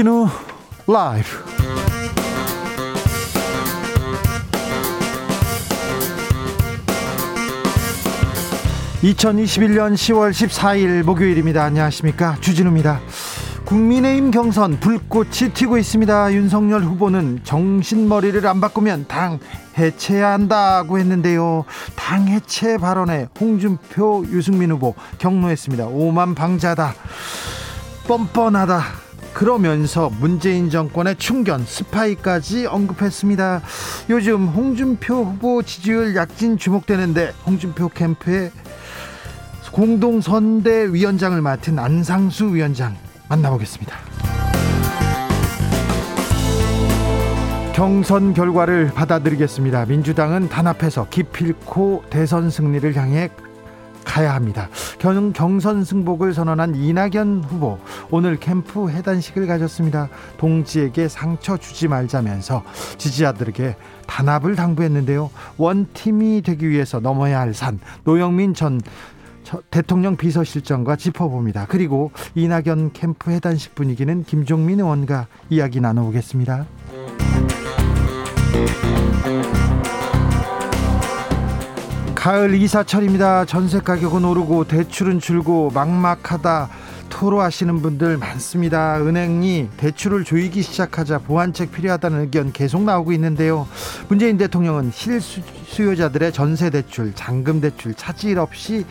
주진우 라이브 (2021년 10월 14일) 목요일입니다 안녕하십니까 주진우입니다 국민의힘 경선 불꽃이 튀고 있습니다. 윤석열 후보는 정신머리를 안 바꾸면 당 해체해야 한다고 했는데요. 당 해체 발언에 홍준표, 유승민 후보 경로했습니다. 오만 방자다. 뻔뻔하다. 그러면서 문재인 정권의 충견, 스파이까지 언급했습니다. 요즘 홍준표 후보 지지율 약진 주목되는데 홍준표 캠프의 공동선대위원장을 맡은 안상수 위원장 만나보겠습니다. 경선 결과를 받아들이겠습니다. 민주당은 단합해서 기필코 대선 승리를 향해 가야 합니다. 경, 경선 승복을 선언한 이낙연 후보 오늘 캠프 해단식을 가졌습니다. 동지에게 상처 주지 말자면서 지지자들에게 단합을 당부했는데요. 원팀이 되기 위해서 넘어야 할 산 노영민 전 대통령 비서실장과 짚어봅니다. 그리고 이낙연 캠프 해단식 분위기는 김종민 의원과 이야기 나눠보겠습니다. 가을 이사철입니다. 전세 가격은 오르고 대출은 줄고 막막하다 토로하시는 분들 많습니다. 은행이 대출을 조이기 시작하자 보완책 필요하다는 의견 계속 나오고 있는데요. 문재인 대통령은 실수요자들의 전세 대출, 잔금 대출 차질 없이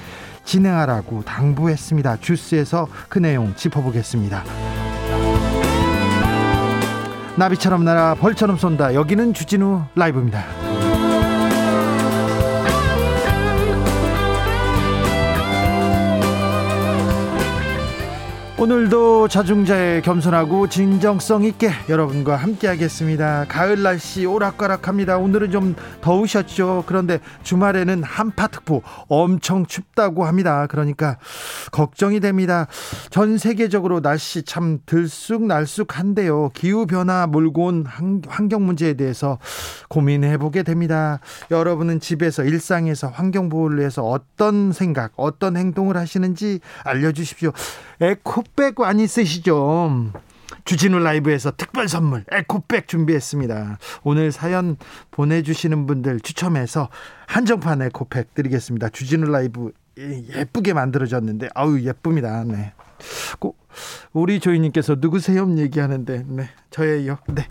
진행하라고 당부했습니다. 주스에서 그 내용 짚어보겠습니다. 나비처럼 날아 벌처럼 쏜다. 여기는 주진우 라이브입니다. 오늘도 자중자의 겸손하고 진정성 있게 여러분과 함께하겠습니다. 가을 날씨 오락가락합니다. 오늘은 좀 더우셨죠. 그런데 주말에는 한파특보 엄청 춥다고 합니다. 그러니까 걱정이 됩니다. 전 세계적으로 날씨 참 들쑥날쑥한데요. 기후 변화 몰고 온 환경 문제에 대해서 고민해 보게 됩니다. 여러분은 집에서 일상에서 환경 보호를 위해서 어떤 생각, 어떤 행동을 하시는지 알려 주십시오. 에코 백 많이 쓰시죠? 주진우 라이브에서 특별 선물 에코백 준비했습니다. 오늘 사연 보내주시는 분들 추첨해서 한정판 에코백 드리겠습니다. 주진우 라이브 예쁘게 만들어졌는데 아우 예쁩니다. 네. 꼭 우리 조이님께서 누구세요? 얘기하는데 네 저예요. 네.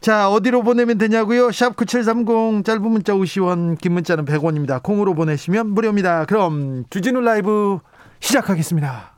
자 어디로 보내면 되냐고요? 샵 9730 짧은 문자 50원 긴 문자는 100원입니다. 콩으로 보내시면 무료입니다. 그럼 주진우 라이브 시작하겠습니다.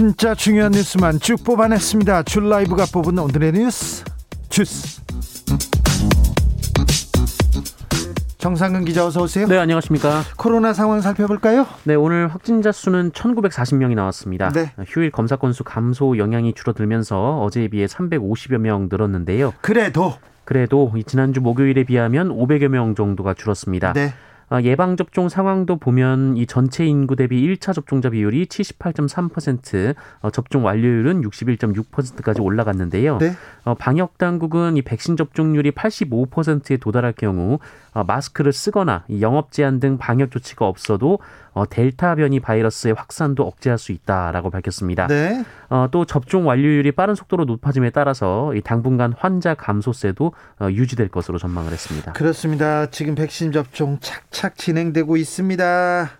진짜 중요한 뉴스만 쭉 뽑아냈습니다. 줄 라이브가 뽑은 오늘의 뉴스 주스. 정상근 기자 어서 오세요. 네, 안녕하십니까. 코로나 상황 살펴볼까요? 네, 오늘 확진자 수는 1,940명이 나왔습니다. 네. 휴일 검사 건수 감소 영향이 줄어들면서 어제에 비해 350여 명 늘었는데요. 그래도 그래도 지난주 목요일에 비하면 500여 명 정도가 줄었습니다. 네. 아, 예방 접종 상황도 보면 이 전체 인구 대비 1차 접종자 비율이 78.3%, 어, 접종 완료율은 61.6%까지 올라갔는데요. 네? 어, 방역 당국은 이 백신 접종률이 85%에 도달할 경우 어, 마스크를 쓰거나 영업 제한 등 방역 조치가 없어도 어, 델타 변이 바이러스의 확산도 억제할 수 있다라고 밝혔습니다. 네. 어, 또 접종 완료율이 빠른 속도로 높아짐에 따라서 이 당분간 환자 감소세도 어, 유지될 것으로 전망을 했습니다. 그렇습니다. 지금 백신 접종 착착 진행되고 있습니다.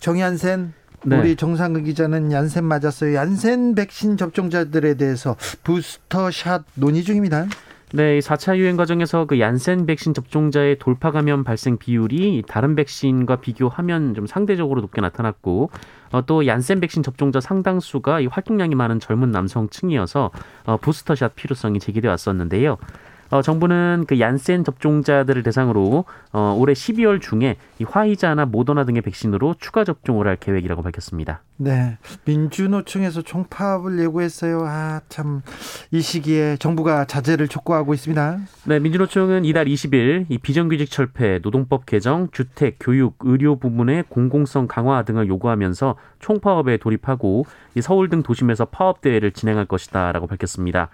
정현센 네. 우리 정상근 기자는 얀센 맞았어요. 얀센 백신 접종자들에 대해서 부스터샷 논의 중입니다. 네, 4차 유행 과정에서 그 얀센 백신 접종자의 돌파 감염 발생 비율이 다른 백신과 비교하면 좀 상대적으로 높게 나타났고 어, 또 얀센 백신 접종자 상당수가 이 활동량이 많은 젊은 남성층이어서 어, 부스터샷 필요성이 제기돼 왔었는데요. 어, 정부는 그 얀센 접종자들을 대상으로 어, 올해 12월 중에 이 화이자나 모더나 등의 백신으로 추가 접종을 할 계획이라고 밝혔습니다. 네. 민주노총에서 총파업을 예고했어요. 아, 참. 이 시기에 정부가 자제를 촉구하고 있습니다. 네. 민주노총은 이달 20일 이 비정규직 철폐, 노동법 개정, 주택, 교육, 의료 부문의 공공성 강화 등을 요구하면서 총파업에 돌입하고 이 서울 등 도심에서 파업 대회를 진행할 것이다라고 밝혔습니다.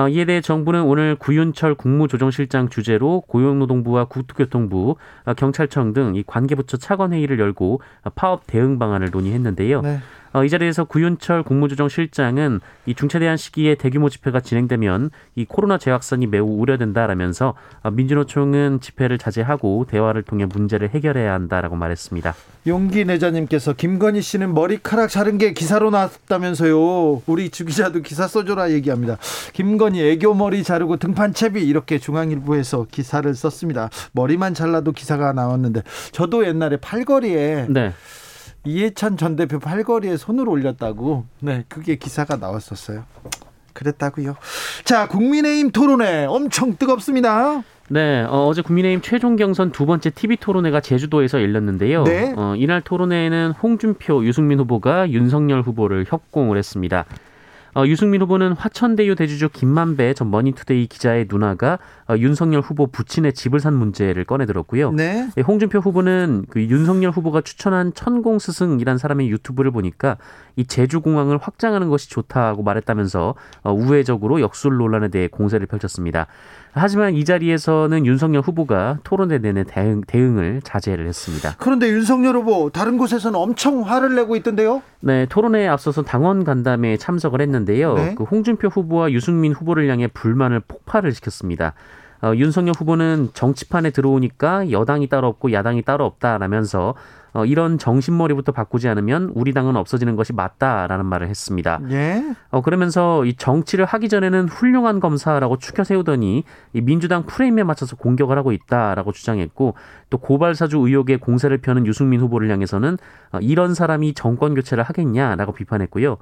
어, 이에 대해 정부는 오늘 구윤철 국무조정실장 주재로 고용노동부와 국토교통부, 어, 경찰청 등 이 관계부처 차관 회의를 열고 파업 대응 방안을 논의했는데요. 네. 어, 이 자리에서 구윤철 국무조정실장은 이 중차대한 시기에 대규모 집회가 진행되면 이 코로나 재확산이 매우 우려된다라면서 어, 민주노총은 집회를 자제하고 대화를 통해 문제를 해결해야 한다라고 말했습니다. 용기 내자님께서 김건희 씨는 머리카락 자른 게 기사로 나왔다면서요. 우리 주 기자도 기사 써줘라 얘기합니다. 김건희 애교 머리 자르고 등판 채비 이렇게 중앙일보에서 기사를 썼습니다. 머리만 잘라도 기사가 나왔는데 저도 옛날에 팔걸이에 네. 이해찬 전 대표 팔걸이에 손을 올렸다고 네 그게 기사가 나왔었어요. 그랬다고요. 자 국민의힘 토론회 엄청 뜨겁습니다. 네, 어, 제 국민의힘 최종 경선 두 번째 TV 토론회가 제주도에서 열렸는데요. 네. 어, 이날 토론회에는 홍준표, 유승민 후보가 윤석열 후보를 협공을 했습니다. 어, 유승민 후보는 화천대유 대주주 김만배 전 머니투데이 기자의 누나가 어, 윤석열 후보 부친의 집을 산 문제를 꺼내들었고요. 네. 예, 홍준표 후보는 그 윤석열 후보가 추천한 천공 스승이란 사람의 유튜브를 보니까 이 제주공항을 확장하는 것이 좋다고 말했다면서 어, 우회적으로 역술 논란에 대해 공세를 펼쳤습니다. 하지만 이 자리에서는 윤석열 후보가 토론회 내내 대응, 대응을 자제를 했습니다. 그런데 윤석열 후보 다른 곳에서는 엄청 화를 내고 있던데요? 네, 토론회에 앞서서 당원 간담회에 참석을 했는데요. 네? 그 홍준표 후보와 유승민 후보를 향해 불만을 폭발을 시켰습니다. 어, 윤석열 후보는 정치판에 들어오니까 여당이 따로 없고 야당이 따로 없다라면서 어, 이런 정신머리부터 바꾸지 않으면 우리 당은 없어지는 것이 맞다라는 말을 했습니다. 예? 어, 그러면서 이 정치를 하기 전에는 훌륭한 검사라고 추켜 세우더니 이 민주당 프레임에 맞춰서 공격을 하고 있다라고 주장했고 또 고발사주 의혹에 공세를 펴는 유승민 후보를 향해서는 어, 이런 사람이 정권 교체를 하겠냐라고 비판했고요.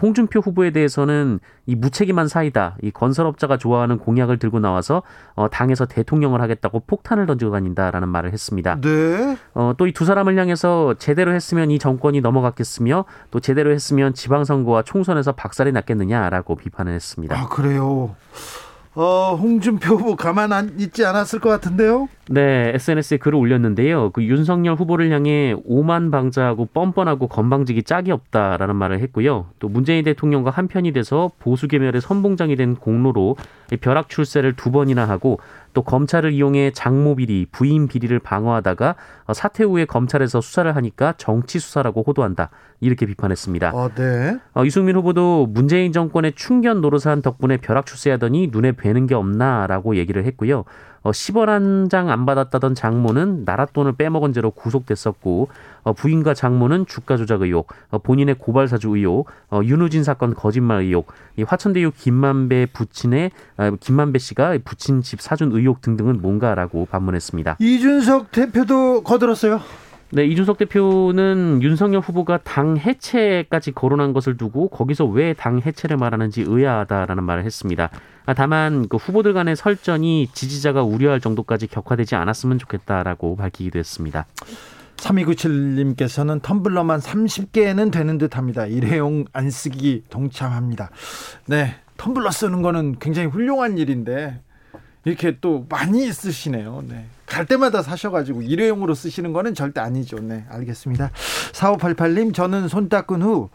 홍준표 후보에 대해서는 이 무책임한 사이다. 이 건설업자가 좋아하는 공약을 들고 나와서 어, 당에서 대통령을 하겠다고 폭탄을 던지고 다닌다라는 말을 했습니다. 네. 어, 또 이 두 사람을 향해서 제대로 했으면 이 정권이 넘어갔겠으며 또 제대로 했으면 지방선거와 총선에서 박살이 났겠느냐라고 비판을 했습니다. 아 그래요. 어, 홍준표 후보 가만 안 있지 않았을 것 같은데요? 네, SNS에 글을 올렸는데요. 그 윤석열 후보를 향해 오만 방자하고 뻔뻔하고 건방지기 짝이 없다라는 말을 했고요. 또 문재인 대통령과 한편이 돼서 보수 계멸의 선봉장이 된 공로로 벼락 출세를 두 번이나 하고 또 검찰을 이용해 장모 비리, 부인 비리를 방어하다가 사퇴 후에 검찰에서 수사를 하니까 정치 수사라고 호도한다. 이렇게 비판했습니다. 어, 네. 어, 유승민 후보도 문재인 정권의 충견 노릇한 덕분에 벼락 출세하더니 눈에 뵈는 게 없나라고 얘기를 했고요. 어, 10원 한 장 안 받았다던 장모는 나랏돈을 빼먹은 죄로 구속됐었고 어, 부인과 장모는 주가 조작 의혹, 어, 본인의 고발 사주 의혹, 어, 윤우진 사건 거짓말 의혹, 이 화천대유 김만배 부친의 어, 김만배 씨가 부친 집 사준 의혹 등등은 뭔가라고 반문했습니다. 이준석 대표도 거들었어요. 네, 이준석 대표는 윤석열 후보가 당 해체까지 거론한 것을 두고 거기서 왜 당 해체를 말하는지 의아하다라는 말을 했습니다. 아, 다만 그 후보들 간의 설전이 지지자가 우려할 정도까지 격화되지 않았으면 좋겠다라고 밝히기도 했습니다. 3297님께서는 텀블러만 30개는 되는 듯 합니다. 일회용 안 쓰기 동참합니다. 네. 텀블러 쓰는 거는 굉장히 훌륭한 일인데 이렇게 또 많이 쓰시네요. 네. 갈 때마다 사셔가지고 일회용으로 쓰시는 거는 절대 아니죠. 네, 알겠습니다. 4588님, 저는 손 닦은 후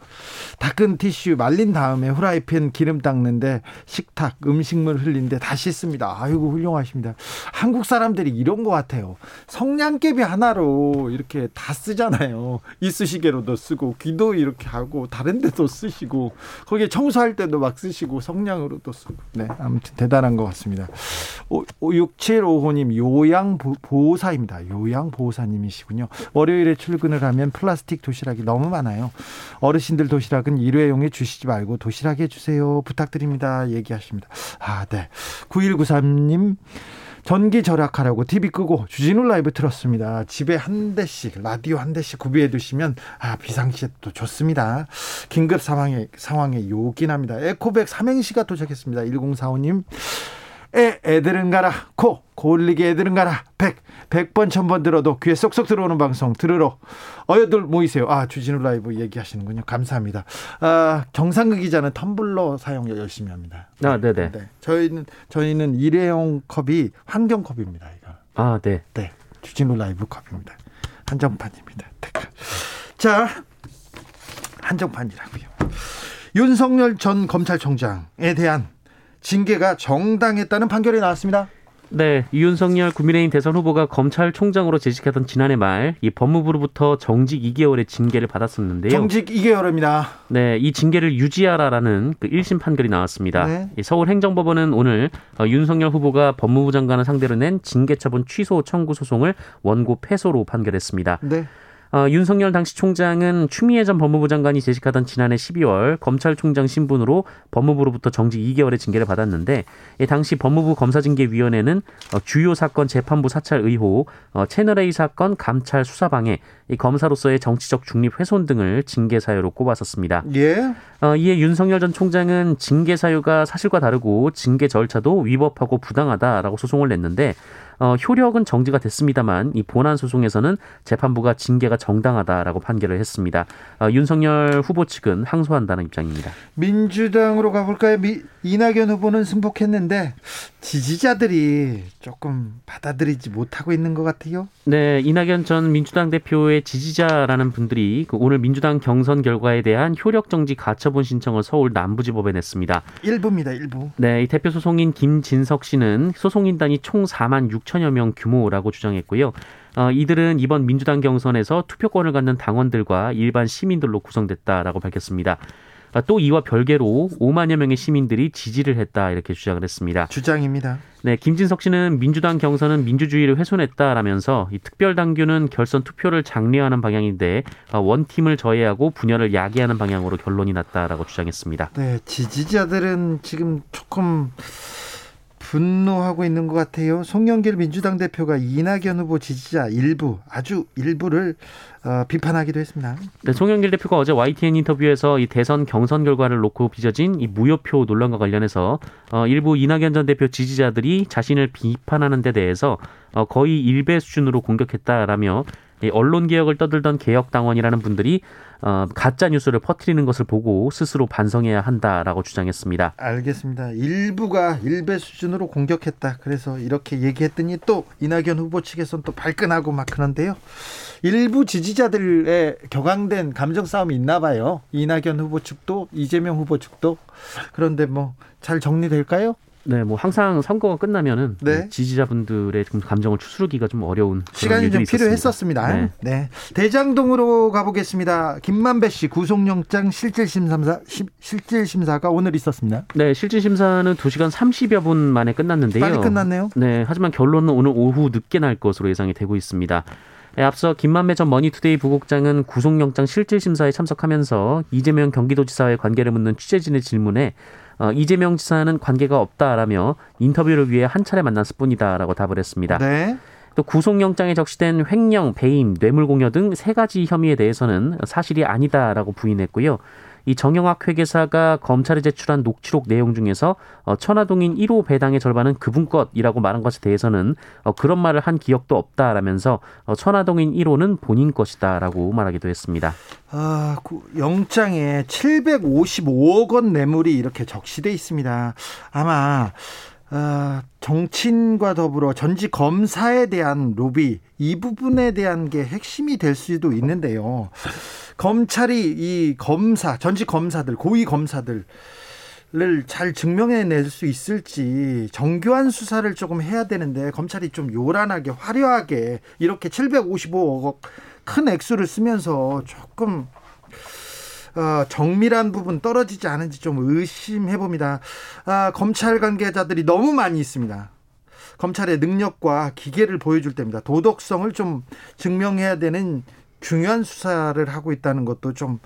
닦은 티슈 말린 다음에 후라이팬 기름 닦는데 식탁 음식물 흘린데 다시 씁니다. 아이고 훌륭하십니다. 한국 사람들이 이런 것 같아요. 성냥개비 하나로 이렇게 다 쓰잖아요. 이쑤시개로도 쓰고 귀도 이렇게 하고 다른 데도 쓰시고 거기에 청소할 때도 막 쓰시고 성냥으로도 쓰고. 네, 아무튼 대단한 것 같습니다. 6755님 요양 보 호사입니다. 요양 보호사님이시군요. 월요일에 출근을 하면 플라스틱 도시락이 너무 많아요. 어르신들 도시락은 일회용에 주시지 말고 도시락에 주세요. 부탁드립니다. 얘기하십니다. 아, 네. 9193님. 전기 절약하라고 TV 끄고 주진우 라이브 틀었습니다. 집에 한 대씩 라디오 한 대씩 구비해 두시면 아 비상시에도 좋습니다. 긴급 상황에 상황에 요긴합니다. 에코백 삼행시가 도착했습니다. 1045님 에 애들은 가라 코 고울리게 애들은 가라 백 100번 1000번 들어도 귀에 쏙쏙 들어오는 방송 들으러 어여들 모이세요. 아 주진우 라이브 얘기하시는군요. 감사합니다. 아 정상극 기자는 텀블러 사용 열심히 합니다. 아 네네. 네. 저희는 저희는 일회용 컵이 환경 컵입니다. 이거. 아 네. 네. 주진우 라이브 컵입니다. 한정판입니다. 자 한정판이라고요. 윤석열 전 검찰총장에 대한 징계가 정당했다는 판결이 나왔습니다. 네, 이윤석열 국민의힘 대선 후보가 검찰총장으로 재직하던 지난해 말 이 법무부로부터 정직 2개월의 징계를 받았었는데요. 정직 2개월입니다. 네, 이 징계를 유지하라라는 그 1심 판결이 나왔습니다. 네. 서울행정법원은 오늘 어, 윤석열 후보가 법무부 장관을 상대로 낸 징계 처분 취소 청구 소송을 원고 패소로 판결했습니다. 네. 어, 윤석열 당시 총장은 추미애 전 법무부 장관이 재직하던 지난해 12월 검찰총장 신분으로 법무부로부터 정직 2개월의 징계를 받았는데 예, 당시 법무부 검사징계위원회는 어, 주요 사건 재판부 사찰 의혹, 어, 채널A 사건 감찰 수사 방해, 이 검사로서의 정치적 중립 훼손 등을 징계 사유로 꼽았었습니다. 예. 어, 이에 윤석열 전 총장은 징계 사유가 사실과 다르고 징계 절차도 위법하고 부당하다라고 소송을 냈는데 어, 효력은 정지가 됐습니다만 이 본안 소송에서는 재판부가 징계가 정당하다라고 판결을 했습니다. 어, 윤석열 후보 측은 항소한다는 입장입니다. 민주당으로 가볼까요? 미, 이낙연 후보는 승복했는데 지지자들이 조금 받아들이지 못하고 있는 것 같아요. 네, 이낙연 전 민주당 대표의 지지자라는 분들이 그 오늘 민주당 경선 결과에 대한 효력 정지 가처분 신청을 서울 남부지법에 냈습니다. 일부입니다, 일부. 네, 이 대표 소송인 김진석 씨는 소송인단이 총 4만 6 천여 명 규모라고 주장했고요. 어, 이들은 이번 민주당 경선에서 투표권을 갖는 당원들과 일반 시민들로 구성됐다라고 밝혔습니다. 아, 또 이와 별개로 5만여 명의 시민들이 지지를 했다 이렇게 주장을 했습니다. 주장입니다. 네, 김진석 씨는 민주당 경선은 민주주의를 훼손했다라면서 이 특별 당규는 결선 투표를 장려하는 방향인데 아, 원팀을 저해하고 분열을 야기하는 방향으로 결론이 났다라고 주장했습니다. 네, 지지자들은 지금 조금 분노하고 있는 것 같아요. 송영길 민주당 대표가 이낙연 후보 지지자 일부 아주 일부를 어, 비판하기도 했습니다. 네, 송영길 대표가 어제 YTN 인터뷰에서 이 대선 경선 결과를 놓고 빚어진 이 무효표 논란과 관련해서 어, 일부 이낙연 전 대표 지지자들이 자신을 비판하는 데 대해서 어, 거의 일배 수준으로 공격했다라며 언론 개혁을 떠들던 개혁 당원이라는 분들이 어, 가짜 뉴스를 퍼뜨리는 것을 보고 스스로 반성해야 한다라고 주장했습니다. 알겠습니다. 일부가 일배 수준으로 공격했다. 그래서 이렇게 얘기했더니 또 이낙연 후보 측에서는 또 발끈하고 막 그런데요. 일부 지지자들의 격앙된 감정 싸움이 있나 봐요. 이낙연 후보 측도 이재명 후보 측도 그런데 뭐 잘 정리될까요? 네, 뭐 항상 선거가 끝나면은 네. 지지자분들의 좀 감정을 추스르기가 좀 어려운 시간이 좀 필요했었습니다. 네. 네. 대장동으로 가보겠습니다. 김만배 씨 구속영장 실질심사 실질심사가 오늘 있었습니다. 네, 실질심사는 2시간 30여 분 만에 끝났는데요. 빨리 끝났네요. 네, 하지만 결론은 오늘 오후 늦게 날 것으로 예상이 되고 있습니다. 네, 앞서 김만배 전 머니투데이 부국장은 구속영장 실질심사에 참석하면서 이재명 경기도지사와의 관계를 묻는 취재진의 질문에 어, 이재명 지사는 관계가 없다라며 인터뷰를 위해 한 차례 만났을 뿐이다라고 답을 했습니다. 네. 또 구속영장에 적시된 횡령, 배임, 뇌물공여 등 세 가지 혐의에 대해서는 사실이 아니다라고 부인했고요. 이 정영학 회계사가 검찰에 제출한 녹취록 내용 중에서 어, 천화동인 1호 배당의 절반은 그분 것이라고 말한 것에 대해서는 어, 그런 말을 한 기억도 없다라면서 어, 천화동인 1호는 본인 것이다라고 말하기도 했습니다. 아, 영장에 755억 원 뇌물이 이렇게 적시돼 있습니다. 아마 어, 정치인과 더불어 전직 검사에 대한 로비 이 부분에 대한 게 핵심이 될 수도 있는데요. 검찰이 이 검사 전직 검사들 고위 검사들 잘 증명해낼 수 있을지 정교한 수사를 조금 해야 되는데 검찰이 좀 요란하게 화려하게 이렇게 755억 큰 액수를 쓰면서 조금 어, 정밀한 부분 떨어지지 않은지 좀 의심해 봅니다. 아, 검찰 관계자들이 너무 많이 있습니다. 검찰의 능력과 기계를 보여줄 때입니다. 도덕성을 좀 증명해야 되는 중요한 수사를 하고 있다는 것도 좀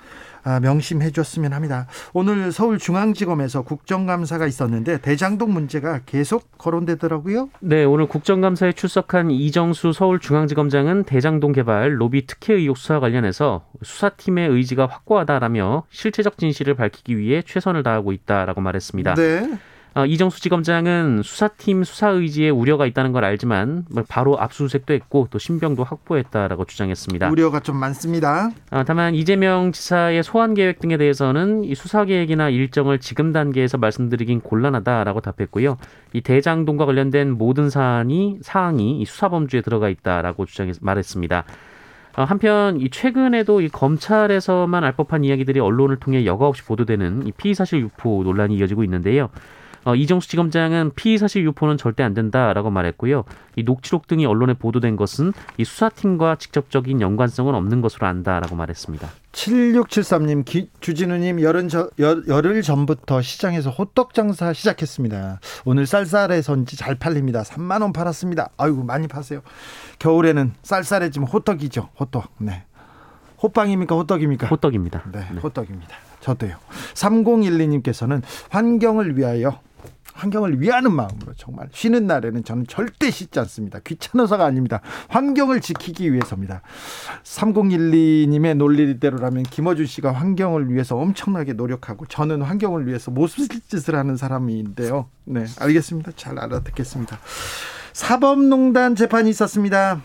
아, 명심해 줬으면 합니다. 오늘 서울중앙지검에서 국정감사가 있었는데 대장동 문제가 계속 거론되더라고요. 네, 오늘 국정감사에 출석한 이정수 서울중앙지검장은 대장동 개발 로비 특혜 의혹 수사 관련해서 수사팀의 의지가 확고하다라며 실체적 진실을 밝히기 위해 최선을 다하고 있다라고 말했습니다. 네. 어, 이정수 지검장은 수사팀 수사 의지에 우려가 있다는 걸 알지만 뭐 바로 압수수색도 했고 또 신병도 확보했다라고 주장했습니다. 우려가 좀 많습니다. 어, 다만 이재명 지사의 소환 계획 등에 대해서는 이 수사 계획이나 일정을 지금 단계에서 말씀드리긴 곤란하다라고 답했고요. 이 대장동과 관련된 모든 사안이 사항이 이 수사 범주에 들어가 있다라고 주장해 말했습니다. 어, 한편 이 최근에도 이 검찰에서만 알 법한 이야기들이 언론을 통해 여과 없이 보도되는 이 피의 사실 유포 논란이 이어지고 있는데요. 어, 이정수 지검장은 피의 사실 유포는 절대 안 된다라고 말했고요. 이 녹취록 등이 언론에 보도된 것은 이 수사팀과 직접적인 연관성은 없는 것으로 안다라고 말했습니다. 7673님, 기, 주진우님, 열은 저, 열, 열흘 전부터 시장에서 호떡 장사 시작했습니다. 오늘 쌀쌀해서인지 잘 팔립니다. 3만원 팔았습니다. 아이고, 많이 파세요. 겨울에는 쌀쌀해지면 호떡이죠. 호떡. 네. 호빵입니까? 호떡입니까? 호떡입니다. 네, 네. 호떡입니다. 저도요. 3012님께서는 환경을 위하여 환경을 위하는 마음으로 정말 쉬는 날에는 저는 절대 씻지 않습니다. 귀찮아서가 아닙니다. 환경을 지키기 위해서입니다. 3012님의 논리대로라면 김어준 씨가 환경을 위해서 엄청나게 노력하고 저는 환경을 위해서 못쓸 짓을 하는 사람인데요. 네, 알겠습니다. 잘 알아듣겠습니다. 사법농단 재판이 있었습니다.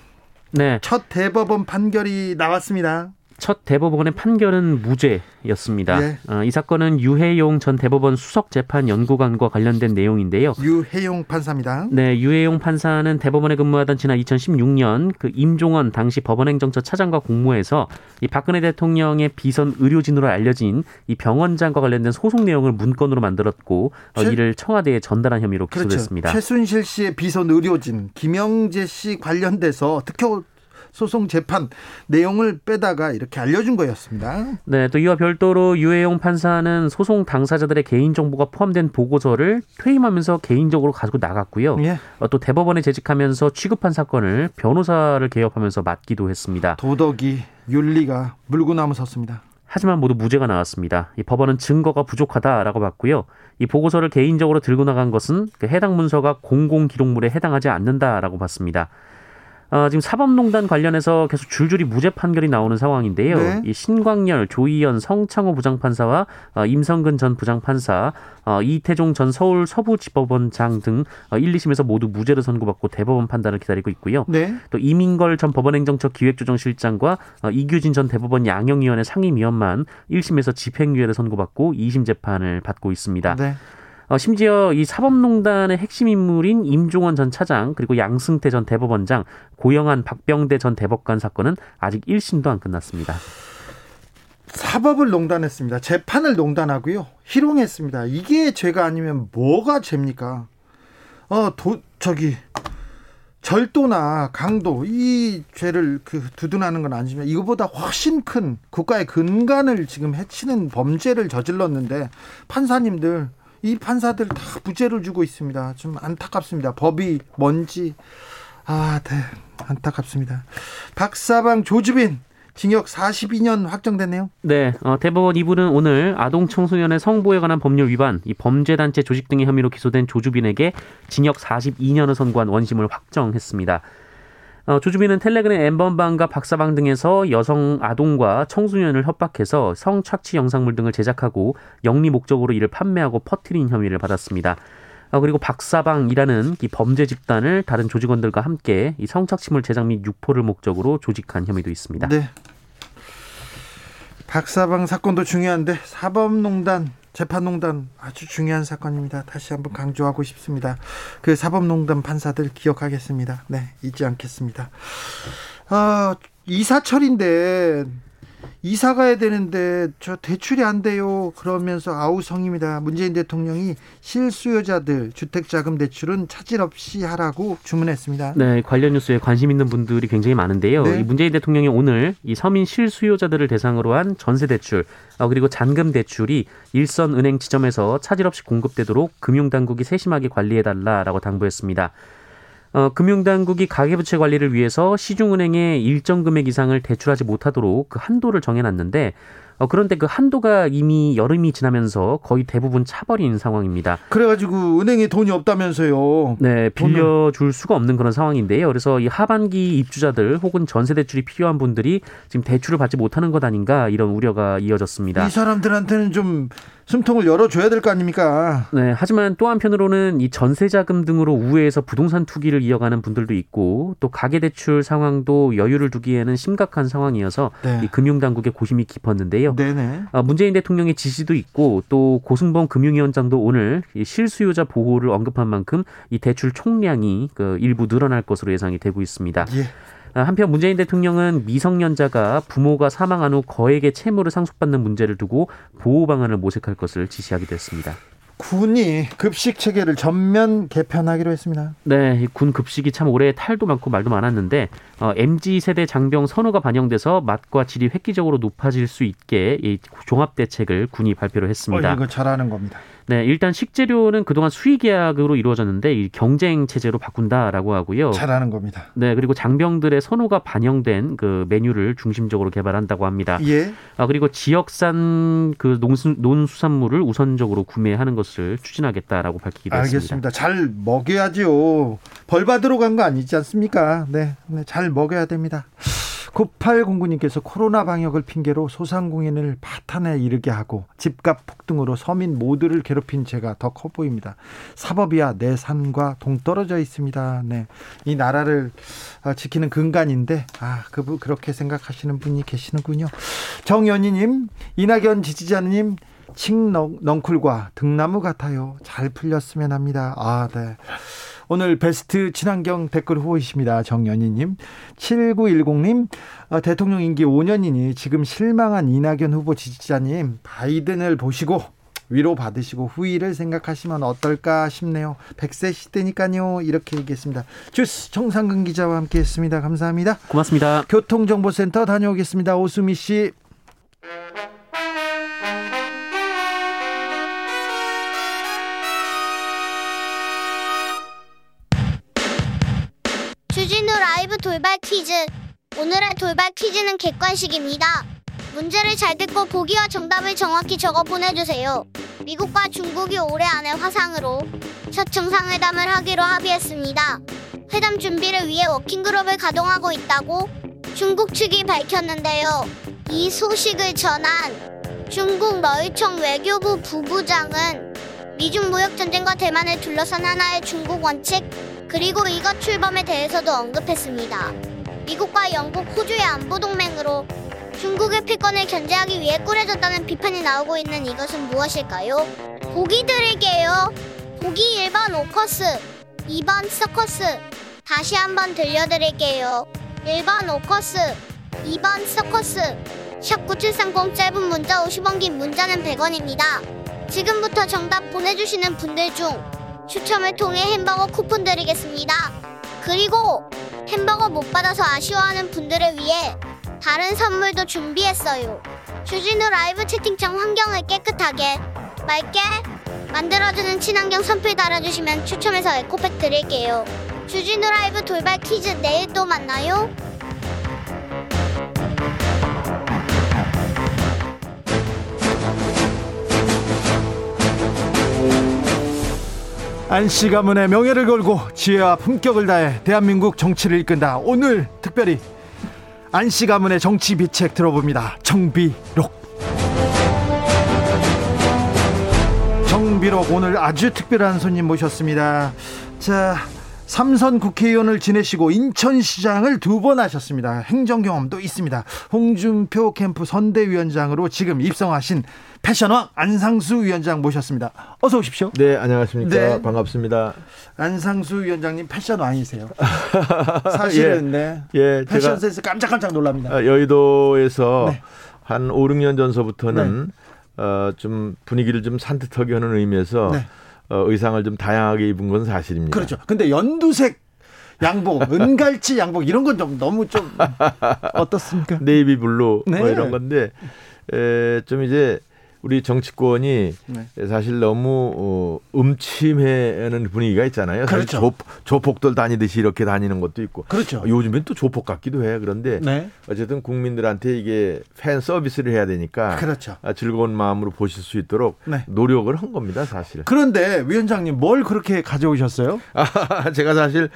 네. 첫 대법원 판결이 나왔습니다. 첫 대법원의 판결은 무죄였습니다. 예. 어, 이 사건은 유해용 전 대법원 수석 재판 연구관과 관련된 내용인데요. 유해용 판사입니다. 네, 유해용 판사는 대법원에 근무하던 지난 2016년 그 임종원 당시 법원행정처 차장과 공모해서 이 박근혜 대통령의 비선 의료진으로 알려진 이 병원장과 관련된 소송 내용을 문건으로 만들었고 어, 최, 이를 청와대에 전달한 혐의로 그렇죠. 기소됐습니다. 그렇죠. 최순실 씨의 비선 의료진 김영재 씨 관련돼서 특허 소송 재판 내용을 빼다가 이렇게 알려준 거였습니다. 네, 또 이와 별도로 유해용 판사는 소송 당사자들의 개인 정보가 포함된 보고서를 퇴임하면서 개인적으로 가지고 나갔고요. 예. 어, 또 대법원에 재직하면서 취급한 사건을 변호사를 개업하면서 맡기도 했습니다. 도덕이 윤리가 물구나무 섰습니다. 하지만 모두 무죄가 나왔습니다. 이 법원은 증거가 부족하다라고 봤고요. 이 보고서를 개인적으로 들고 나간 것은 그 해당 문서가 공공 기록물에 해당하지 않는다라고 봤습니다. 어, 지금 사법농단 관련해서 계속 줄줄이 무죄 판결이 나오는 상황인데요. 네. 이 신광열, 조희연, 성창호 부장판사와 어, 임성근 전 부장판사, 어, 이태종 전 서울 서부지법원장 등 어, 1, 2심에서 모두 무죄를 선고받고 대법원 판단을 기다리고 있고요. 네. 또 이민걸 전 법원행정처 기획조정실장과 어, 이규진 전 대법원 양형위원회 상임위원만 1심에서 집행유예를 선고받고 2심 재판을 받고 있습니다. 네. 어, 심지어 이 사법농단의 핵심 인물인 임종원 전 차장 그리고 양승태 전 대법원장 고영한 박병대 전 대법관 사건은 아직 1심도 안 끝났습니다. 사법을 농단했습니다. 재판을 농단하고요. 희롱했습니다. 이게 죄가 아니면 뭐가 죄입니까? 어, 도, 저기, 절도나 강도, 이 죄를 그 두둔하는 건 아니지만 이거보다 훨씬 큰 국가의 근간을 지금 해치는 범죄를 저질렀는데 판사님들 이 판사들 다 무죄를 주고 있습니다. 좀 안타깝습니다. 법이 뭔지 아, 네. 안타깝습니다. 박사방 조주빈 징역 42년 확정됐네요. 네, 어, 대법원 2부는 오늘 아동 청소년의 성보에 관한 법률 위반, 이 범죄단체 조직 등의 혐의로 기소된 조주빈에게 징역 42년을 선고한 원심을 확정했습니다. 어, 조주빈은 텔레그램 엠번방과 박사방 등에서 여성 아동과 청소년을 협박해서 성 착취 영상물 등을 제작하고 영리 목적으로 이를 판매하고 퍼뜨린 혐의를 받았습니다. 어, 그리고 박사방이라는 이 범죄 집단을 다른 조직원들과 함께 이 성착취물 제작 및 유포를 목적으로 조직한 혐의도 있습니다. 네. 박사방 사건도 중요한데 사법농단 재판농단 아주 중요한 사건입니다. 다시 한번 강조하고 싶습니다. 그 사법농단 판사들 기억하겠습니다. 네, 잊지 않겠습니다. 아, 이사철인데 이사 가야 되는데 저 대출이 안 돼요. 그러면서 아우성입니다. 문재인 대통령이 실수요자들 주택자금 대출은 차질 없이 하라고 주문했습니다. 네, 관련 뉴스에 관심 있는 분들이 굉장히 많은데요. 네. 이 문재인 대통령이 오늘 이 서민 실수요자들을 대상으로 한 전세 대출 어, 그리고 잔금 대출이 일선 은행 지점에서 차질 없이 공급되도록 금융 당국이 세심하게 관리해 달라라고 당부했습니다. 어, 금융당국이 가계부채 관리를 위해서 시중은행에 일정 금액 이상을 대출하지 못하도록 그 한도를 정해놨는데 어, 그런데 그 한도가 이미 여름이 지나면서 거의 대부분 차버린 상황입니다. 그래가지고 은행에 돈이 없다면서요. 네, 빌려줄 수가 없는 그런 상황인데요. 그래서 이 하반기 입주자들 혹은 전세 대출이 필요한 분들이 지금 대출을 받지 못하는 것 아닌가 이런 우려가 이어졌습니다. 이 사람들한테는 좀 숨통을 열어줘야 될 거 아닙니까? 네, 하지만 또 한편으로는 이 전세자금 등으로 우회해서 부동산 투기를 이어가는 분들도 있고 또 가계대출 상황도 여유를 두기에는 심각한 상황이어서 네. 이 금융당국의 고심이 깊었는데요. 네네. 아, 문재인 대통령의 지시도 있고 또 고승범 금융위원장도 오늘 실수요자 보호를 언급한 만큼 이 대출 총량이 그 일부 늘어날 것으로 예상이 되고 있습니다. 예. 아, 한편 문재인 대통령은 미성년자가 부모가 사망한 후 거액의 채무를 상속받는 문제를 두고 보호 방안을 모색할 것을 지시하기도 했습니다. 군이 급식 체계를 전면 개편하기로 했습니다. 네, 군 급식이 참 올해 탈도 많고 말도 많았는데 어, mz 세대 장병 선호가 반영돼서 맛과 질이 획기적으로 높아질 수 있게 이 종합 대책을 군이 발표를 했습니다. 어, 이거 잘하는 겁니다. 네, 일단 식재료는 그동안 수의 계약으로 이루어졌는데 이 경쟁 체제로 바꾼다라고 하고요. 잘하는 겁니다. 네, 그리고 장병들의 선호가 반영된 그 메뉴를 중심적으로 개발한다고 합니다. 예. 아 그리고 지역산 그 농수, 농수산물을 우선적으로 구매하는 것을 추진하겠다라고 밝히기도 알겠습니다. 했습니다. 잘 먹여야죠. 벌 받으러 간 거 아니지 않습니까? 네, 네, 잘 먹여야 됩니다. 9809님께서 코로나 방역을 핑계로 소상공인을 파탄에 이르게 하고 집값 폭등으로 서민 모두를 괴롭힌 죄가 더 커 보입니다. 사법이야 내 산과 동떨어져 있습니다. 네. 이 나라를 어, 지키는 근간인데 아, 그 그렇게 생각하시는 분이 계시는군요. 정연희 님, 이낙연 지지자님 칡넝쿨과 등나무 같아요. 잘 풀렸으면 합니다. 아, 네. 오늘 베스트 친환경 댓글 후보이십니다. 정연희님. 7910님, 어, 대통령 임기 5년이니 지금 실망한 이낙연 후보 지지자님, 바이든을 보시고 위로 받으시고 후위를 생각하시면 어떨까 싶네요. 100세 시대니까요. 이렇게 얘기했습니다. 주스 정상근 기자와 함께 했습니다. 감사합니다. 고맙습니다. 교통정보센터 다녀오겠습니다. 오수미 씨. 퀴즈. 오늘의 돌발 퀴즈는 객관식입니다. 문제를 잘 듣고 보기와 정답을 정확히 적어 보내주세요. 미국과 중국이 올해 안에 화상으로 첫 정상회담을 하기로 합의했습니다. 회담 준비를 위해 워킹그룹을 가동하고 있다고 중국 측이 밝혔는데요. 이 소식을 전한 중국 러이청 외교부 부부장은 미중 무역 전쟁과 대만을 둘러싼 하나의 중국 원칙 그리고 이것 출범에 대해서도 언급했습니다. 미국과 영국, 호주의 안보 동맹으로 중국의 패권을 견제하기 위해 꾸려졌다는 비판이 나오고 있는 이것은 무엇일까요? 보기 드릴게요. 보기 1번 오커스, 2번 서커스. 다시 한번 들려드릴게요. 1번 오커스, 2번 서커스. 샵9730 짧은 문자 50원 긴 문자는 100원입니다. 지금부터 정답 보내주시는 분들 중 추첨을 통해 햄버거 쿠폰 드리겠습니다. 그리고 햄버거 못 받아서 아쉬워하는 분들을 위해 다른 선물도 준비했어요. 주진우 라이브 채팅창 환경을 깨끗하게 맑게 만들어주는 친환경 선풀 달아주시면 추첨해서 에코백 드릴게요. 주진우 라이브 돌발 퀴즈 내일 또 만나요. 안씨 가문의 명예를 걸고 지혜와 품격을 다해 대한민국 정치를 이끈다. 오늘 특별히 안씨 가문의 정치 비책 들어봅니다. 정비록. 정비록 오늘 아주 특별한 손님 모셨습니다. 자, 삼선 국회의원을 지내시고 인천시장을 두 번 하셨습니다. 행정 경험도 있습니다. 홍준표 캠프 선대위원장으로 지금 입성하신 패션왕 안상수 위원장 모셨습니다. 어서 오십시오. 네, 안녕하십니까. 네. 반갑습니다. 안상수 위원장님 패션 왕이세요. 사실은 예, 네. 예, 패션 센스 깜짝깜짝 놀랍니다. 아, 여의도에서 네. 한 5, 6년 전서부터는 네. 어, 좀 분위기를 좀 산뜻하게 하는 의미에서 네. 어, 의상을 좀 다양하게 입은 건 사실입니다. 그렇죠. 근데 연두색 양복, 은갈치 양복 이런 건 좀 너무 좀 어떻습니까? 네이비 블루 뭐 네. 뭐 이런 건데 에, 좀 이제 우리 정치권이 네. 사실 너무 어, 음침해하는 분위기가 있잖아요. 그렇죠. 조, 조폭들 다니듯이 이렇게 다니는 것도 있고. 그렇죠. 요즘엔 또 조폭 같기도 해. 그런데 네. 어쨌든 국민들한테 이게 팬 서비스를 해야 되니까 그렇죠. 아, 즐거운 마음으로 보실 수 있도록 네. 노력을 한 겁니다, 사실. 그런데 위원장님 뭘 그렇게 가져오셨어요? 아, 제가 사실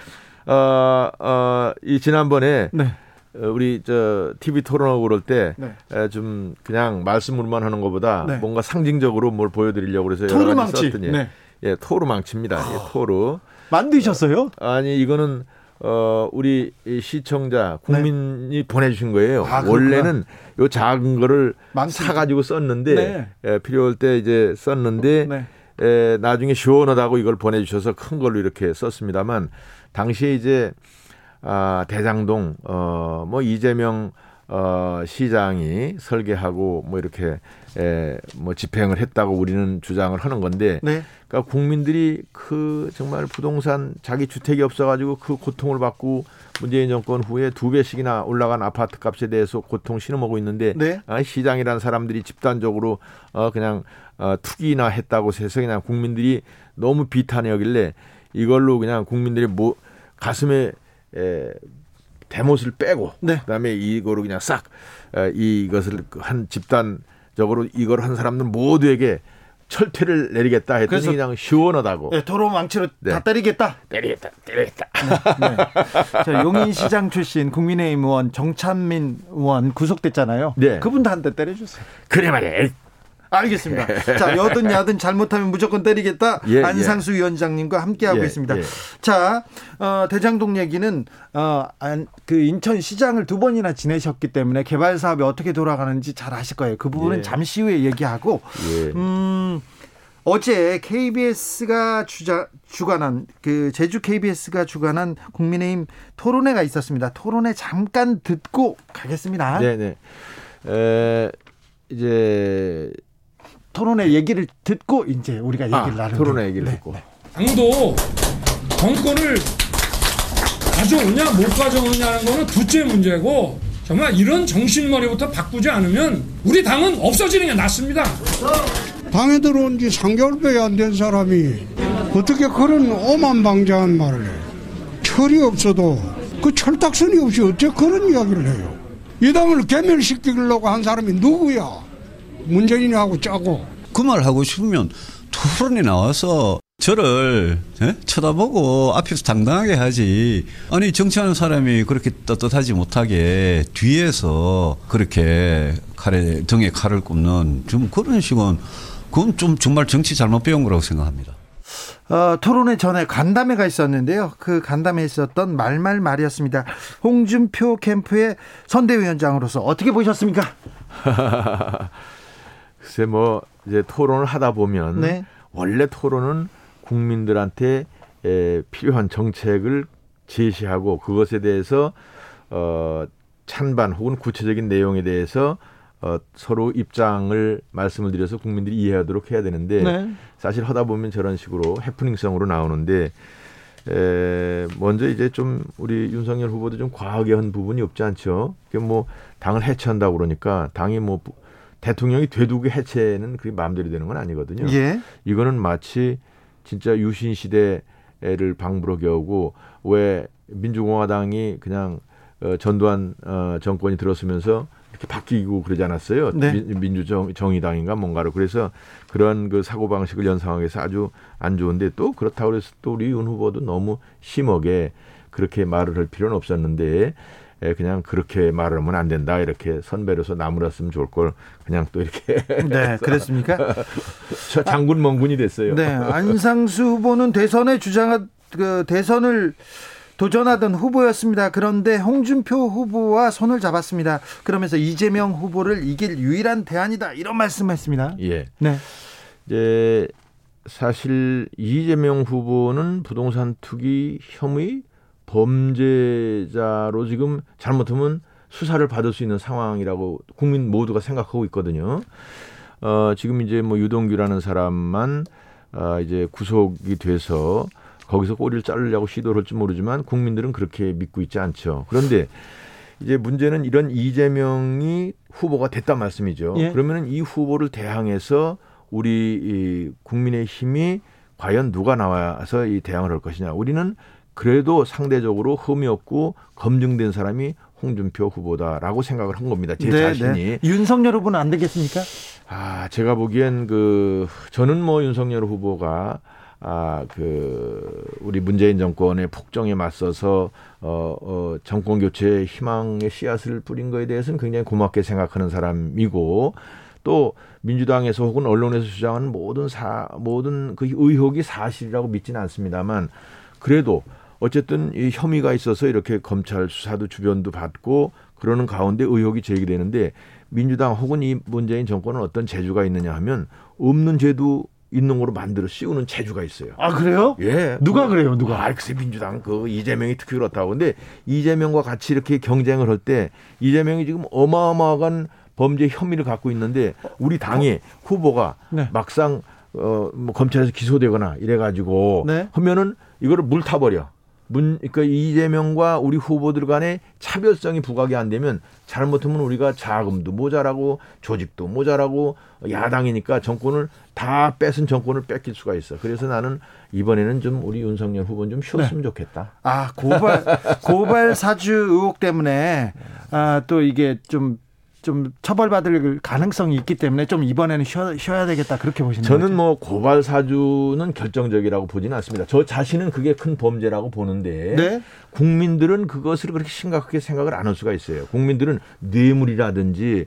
어, 어, 이 지난번에 네. 어, 우리 저 TV 토론하고 그럴 때좀 네. 그냥 말씀으로만 하는 것보다 네. 뭔가 상징적으로 뭘 보여드리려고 그래서 토르망치 썼더니 네. 예 토르망치입니다. 예, 토르 만드셨어요? 아니 이거는 어 우리 시청자 국민이 네. 보내주신 거예요. 아, 원래는 요 작은 거를 망치. 사가지고 썼는데 네. 예, 필요할 때 이제 썼는데 네. 에, 나중에 시원하다고 이걸 보내주셔서 큰 걸로 이렇게 썼습니다만 당시에 이제 아, 대장동 어, 뭐 이재명 어, 시장이 설계하고 뭐 이렇게 에, 뭐 집행을 했다고 우리는 주장을 하는 건데 네. 그러니까 국민들이 그 정말 부동산 자기 주택이 없어가지고 그 고통을 받고 문재인 정권 후에 두 배씩이나 올라간 아파트 값에 대해서 고통 신음하고 있는데 네. 아, 시장이라는 사람들이 집단적으로 어, 그냥 어, 투기나 했다고 해서 그냥 국민들이 너무 비탄해 여길래 이걸로 그냥 국민들이 뭐 가슴에 에, 대못을 빼고 네. 그다음에 이거로 그냥 싹 에, 이것을 한 집단적으로 이걸 한 사람들 모두에게 철퇴를 내리겠다 했더니 그냥 시원하다고. 네, 도로 망치로 네. 다 때리겠다. 때리겠다. 때리겠다. 네, 네. 자, 용인시장 출신 국민의힘 의원 정찬민 의원 구속됐잖아요. 네. 그분도 한 대 때려주세요. 그래 말이야. 알겠습니다. 자, 여든 야든 잘못하면 무조건 때리겠다. 예, 예. 안상수 예. 위원장님과 함께하고 예, 있습니다. 예. 자, 어, 대장동 얘기는 어, 안, 그 인천 시장을 두 번이나 지내셨기 때문에 개발 사업이 어떻게 돌아가는지 잘 아실 거예요. 그 부분은 예. 잠시 후에 얘기하고 음, 어제 KBS가 주자, 주관한 그 제주 KBS가 주관한 국민의힘 토론회가 있었습니다. 토론회 잠깐 듣고 가겠습니다. 네, 네. 에, 이제 토론회 얘기를 듣고 이제 우리가 아, 얘기를 아, 나누는 토론회 얘기를 네. 듣고 당도 정권을 가져오냐 못 가져오냐는 거는 둘째 문제고 정말 이런 정신머리부터 바꾸지 않으면 우리 당은 없어지는 게 낫습니다. 당에 들어온 지 3개월밖에 안 된 사람이 어떻게 그런 오만방자한 말을 해. 철이 없어도 그 철딱선이 없이 어째 그런 이야기를 해요. 이 당을 개멸시키려고 한 사람이 누구야? 문재인하고 짜고. 그 말 하고 싶으면 토론에 나와서 저를 예? 쳐다보고 앞에서 당당하게 하지. 아니 정치하는 사람이 그렇게 떳떳하지 못하게 뒤에서 그렇게 칼에 등에 칼을 꼽는 좀 그런 식은 그건 좀 정말 정치 잘못 배운 거라고 생각합니다. 어, 토론회 전에 간담회가 있었는데요. 그 간담회에 있었던 말말 말이었습니다. 홍준표 캠프의 선대위원장으로서 어떻게 보셨습니까? 글쎄 뭐 이제 토론을 하다 보면 네. 원래 토론은 국민들한테 에, 필요한 정책을 제시하고 그것에 대해서 어 찬반 혹은 구체적인 내용에 대해서 어, 서로 입장을 말씀을 드려서 국민들이 이해하도록 해야 되는데 네. 사실 하다 보면 저런 식으로 해프닝성으로 나오는데 에, 먼저 이제 좀 우리 윤석열 후보도 좀 과하게 한 부분이 없지 않죠. 그게 뭐 당을 해체한다고 그러니까 당이 뭐 대통령이 되두개 해체는 그게 마음대로 되는 건 아니거든요. 예. 이거는 마치 진짜 유신 시대를 방불어 겨우고 왜 민주공화당이 그냥 어, 전두환 어, 정권이 들었으면서 이렇게 바뀌고 그러지 않았어요. 네. 민 주정의당인가 뭔가로 그래서 그런 그 사고 방식을 연상하기 위해서 아주 안 좋은데 또 그렇다고 해서 또 우리 윤 후보도 너무 심하게 그렇게 말을 할 필요는 없었는데 예, 그냥 그렇게 말하면 안 된다 이렇게 선배로서 나무랐으면 좋을 걸 그냥 또 이렇게 네 그랬습니까? 저 장군 멍군이 됐어요. 네 안상수 후보는 대선에 주장한 그 대선을 도전하던 후보였습니다. 그런데 홍준표 후보와 손을 잡았습니다. 그러면서 이재명 후보를 이길 유일한 대안이다 이런 말씀했습니다. 예. 네. 이제 사실 이재명 후보는 부동산 투기 혐의 범죄자로 지금 잘못하면 수사를 받을 수 있는 상황이라고 국민 모두가 생각하고 있거든요. 어, 지금 이제 뭐 유동규라는 사람만 어, 이제 구속이 돼서 거기서 꼬리를 자르려고 시도를 할지 모르지만 국민들은 그렇게 믿고 있지 않죠. 그런데 이제 문제는 이런 이재명이 후보가 됐단 말씀이죠. 예. 그러면은 이 후보를 대항해서 우리 이 국민의 힘이 과연 누가 나와서 이 대항을 할 것이냐. 우리는 그래도 상대적으로 흠이 없고 검증된 사람이 홍준표 후보다라고 생각을 한 겁니다. 제 네, 자신이. 네. 윤석열 후보는 안 되겠습니까? 아, 제가 보기엔 그 저는 뭐 윤석열 후보가 아, 그, 우리 문재인 정권의 폭정에 맞서서, 어, 어, 정권 교체의 희망의 씨앗을 뿌린 거에 대해서는 굉장히 고맙게 생각하는 사람이고, 또 민주당에서 혹은 언론에서 주장하는 모든 사, 모든 그 의혹이 사실이라고 믿지는 않습니다만, 그래도 어쨌든 이 혐의가 있어서 이렇게 검찰 수사도 주변도 받고 그러는 가운데 의혹이 제기되는데 민주당 혹은 이 문재인 정권은 어떤 재주가 있느냐 하면 없는 죄도 있는 거로 만들어 씌우는 재주가 있어요. 아 그래요? 예. 누가 그, 래요 누가? 아, 글쎄 민주당 그 이재명이 특히 그렇다고. 근데 이재명과 같이 이렇게 경쟁을 할 때 이재명이 지금 어마어마한 범죄 혐의를 갖고 있는데 우리 당의 후보가 네. 막상 어뭐 검찰에서 기소되거나 이래 가지고 네. 하면은 이거를 물 타버려. 문, 그러니까 이재명과 우리 후보들 간의 차별성이 부각이 안 되면 잘못하면 우리가 자금도 모자라고 조직도 모자라고 야당이니까 정권을 다 뺏은 정권을 뺏길 수가 있어. 그래서 나는 이번에는 좀 우리 윤석열 후보는 좀 쉬었으면 네. 좋겠다. 아 고발 고발 사주 의혹 때문에 아, 또 이게 좀 좀 처벌받을 가능성이 있기 때문에 좀 이번에는 쉬어, 쉬어 야 되겠다 그렇게 보시는 저는 거죠? 뭐 고발 사주는 결정적이라고 보지는 않습니다. 저 자신은 그게 큰 범죄라고 보는데 네? 국민들은 그것을 그렇게 심각하게 생각을 안 할 수가 있어요. 국민들은 뇌물이라든지 에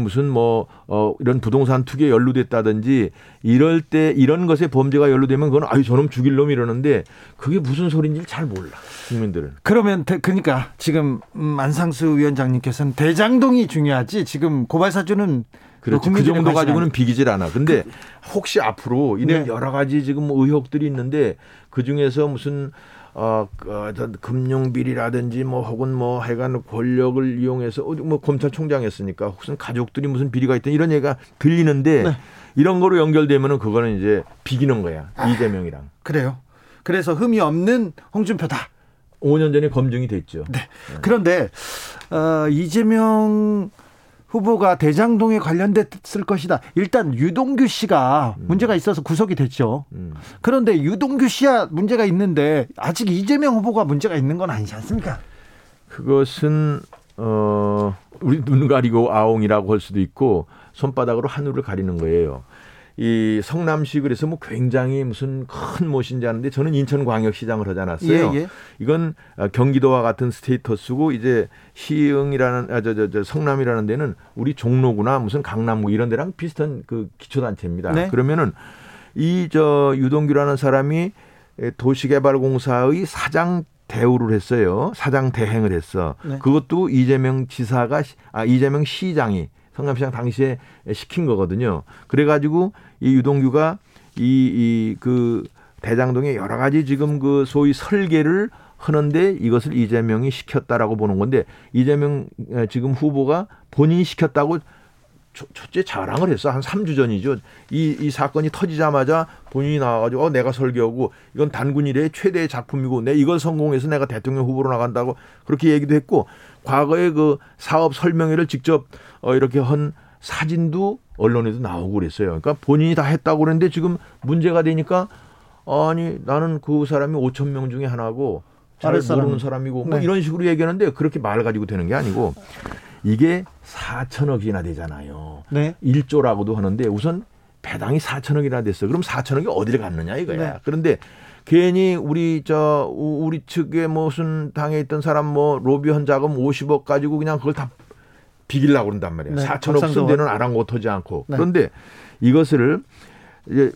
무슨 뭐 어, 이런 부동산 투기에 연루됐다든지 이럴 때 이런 것에 범죄가 연루되면 그건 아유 저놈 죽일 놈 이러는데 그게 무슨 소리인지 잘 몰라 국민들은. 그러면 그러니까 지금 만상수 위원장님께서는 대장동이 중요하지 지금 고발 사주는 그렇죠. 그 정도 가지고는 비기질 않아. 근데 그, 혹시 앞으로 이런 네. 여러 가지 지금 의혹들이 있는데 그 중에서 무슨 어, 그, 금융 비리라든지 뭐 혹은 뭐 하여간 권력을 이용해서 뭐 검찰총장이었으니까 혹은 가족들이 무슨 비리가 있든 이런 얘기가 들리는데 네. 이런 거로 연결되면은 그거는 이제 비기는 거야. 아, 이재명이랑. 그래요. 그래서 흠이 없는 홍준표다. 5년 전에 검증이 됐죠. 네. 네. 그런데 어, 이재명 후보가 대장동에 관련됐을 것이다. 일단 유동규 씨가 음. 문제가 있어서 구속이 됐죠. 음. 그런데 유동규 씨야 문제가 있는데 아직 이재명 후보가 문제가 있는 건 아니지 않습니까? 그것은 어 우리 눈 가리고 아웅이라고 할 수도 있고 손바닥으로 하늘을 가리는 거예요. 이 성남시 그래서 뭐 굉장히 무슨 큰 무엇인지 하는데 저는 인천광역시장을 하지 않았어요. 예, 예. 이건 경기도와 같은 스테이터스고 이제 시흥이라는 아, 저, 저, 저 성남이라는 데는 우리 종로구나 무슨 강남구 이런 데랑 비슷한 그 기초단체입니다. 네. 그러면은 이 저 유동규라는 사람이 도시개발공사의 사장 대우를 했어요. 사장 대행을 했어. 네. 그것도 이재명 지사가 아 이재명 시장이 성남시장 당시에 시킨 거거든요. 그래가지고 이 유동규가 이, 이, 그 대장동에 여러 가지 지금 그 소위 설계를 하는데 이것을 이재명이 시켰다라고 보는 건데 이재명 지금 후보가 본인이 시켰다고 첫째 자랑을 했어. 한 3주 전이죠. 이, 이 사건이 터지자마자 본인이 나와가지고, 어, 내가 설계하고, 이건 단군 일의 최대의 작품이고, 내 이걸 성공해서 내가 대통령 후보로 나간다고 그렇게 얘기도 했고, 과거에 그 사업 설명회를 직접 어, 이렇게 한 사진도 언론에도 나오고 그랬어요. 그러니까 본인이 다 했다고 그랬는데 지금 문제가 되니까 아니 나는 그 사람이 5천 명 중에 하나고 잘 모르는 사람이고 뭐 네. 이런 식으로 얘기하는데 그렇게 말 가지고 되는 게 아니고 이게 4천억이나 되잖아요. 네. 1조라고도 하는데 우선 배당이 4천억이나 됐어. 그럼 4천억이 어디를 갔느냐 이거야. 네. 그런데 괜히 우리 저 우리 측에 무슨 당에 있던 사람 뭐 로비한 자금 50억 가지고 그냥 그걸 다 비길라고 그런단 말이에요. 네, 4천억 쓴 데는 아랑곳하지 않고. 네. 그런데 이것을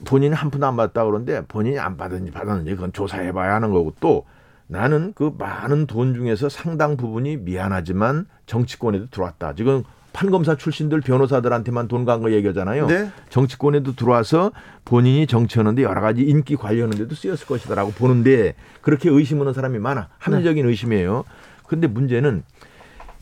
본인이 한 푼도 안 받았다 그러는데 본인이 안 받았는지 받았는지 그건 조사해 봐야 하는 거고 또 나는 그 많은 돈 중에서 상당 부분이 미안하지만 정치권에도 들어왔다. 지금 판검사 출신들 변호사들한테만 돈 간 거 얘기하잖아요. 네. 정치권에도 들어와서 본인이 정치하는데 여러 가지 인기 관리하는데도 쓰였을 것이다라고 보는데 그렇게 의심하는 사람이 많아. 합리적인 네. 의심이에요. 근데 문제는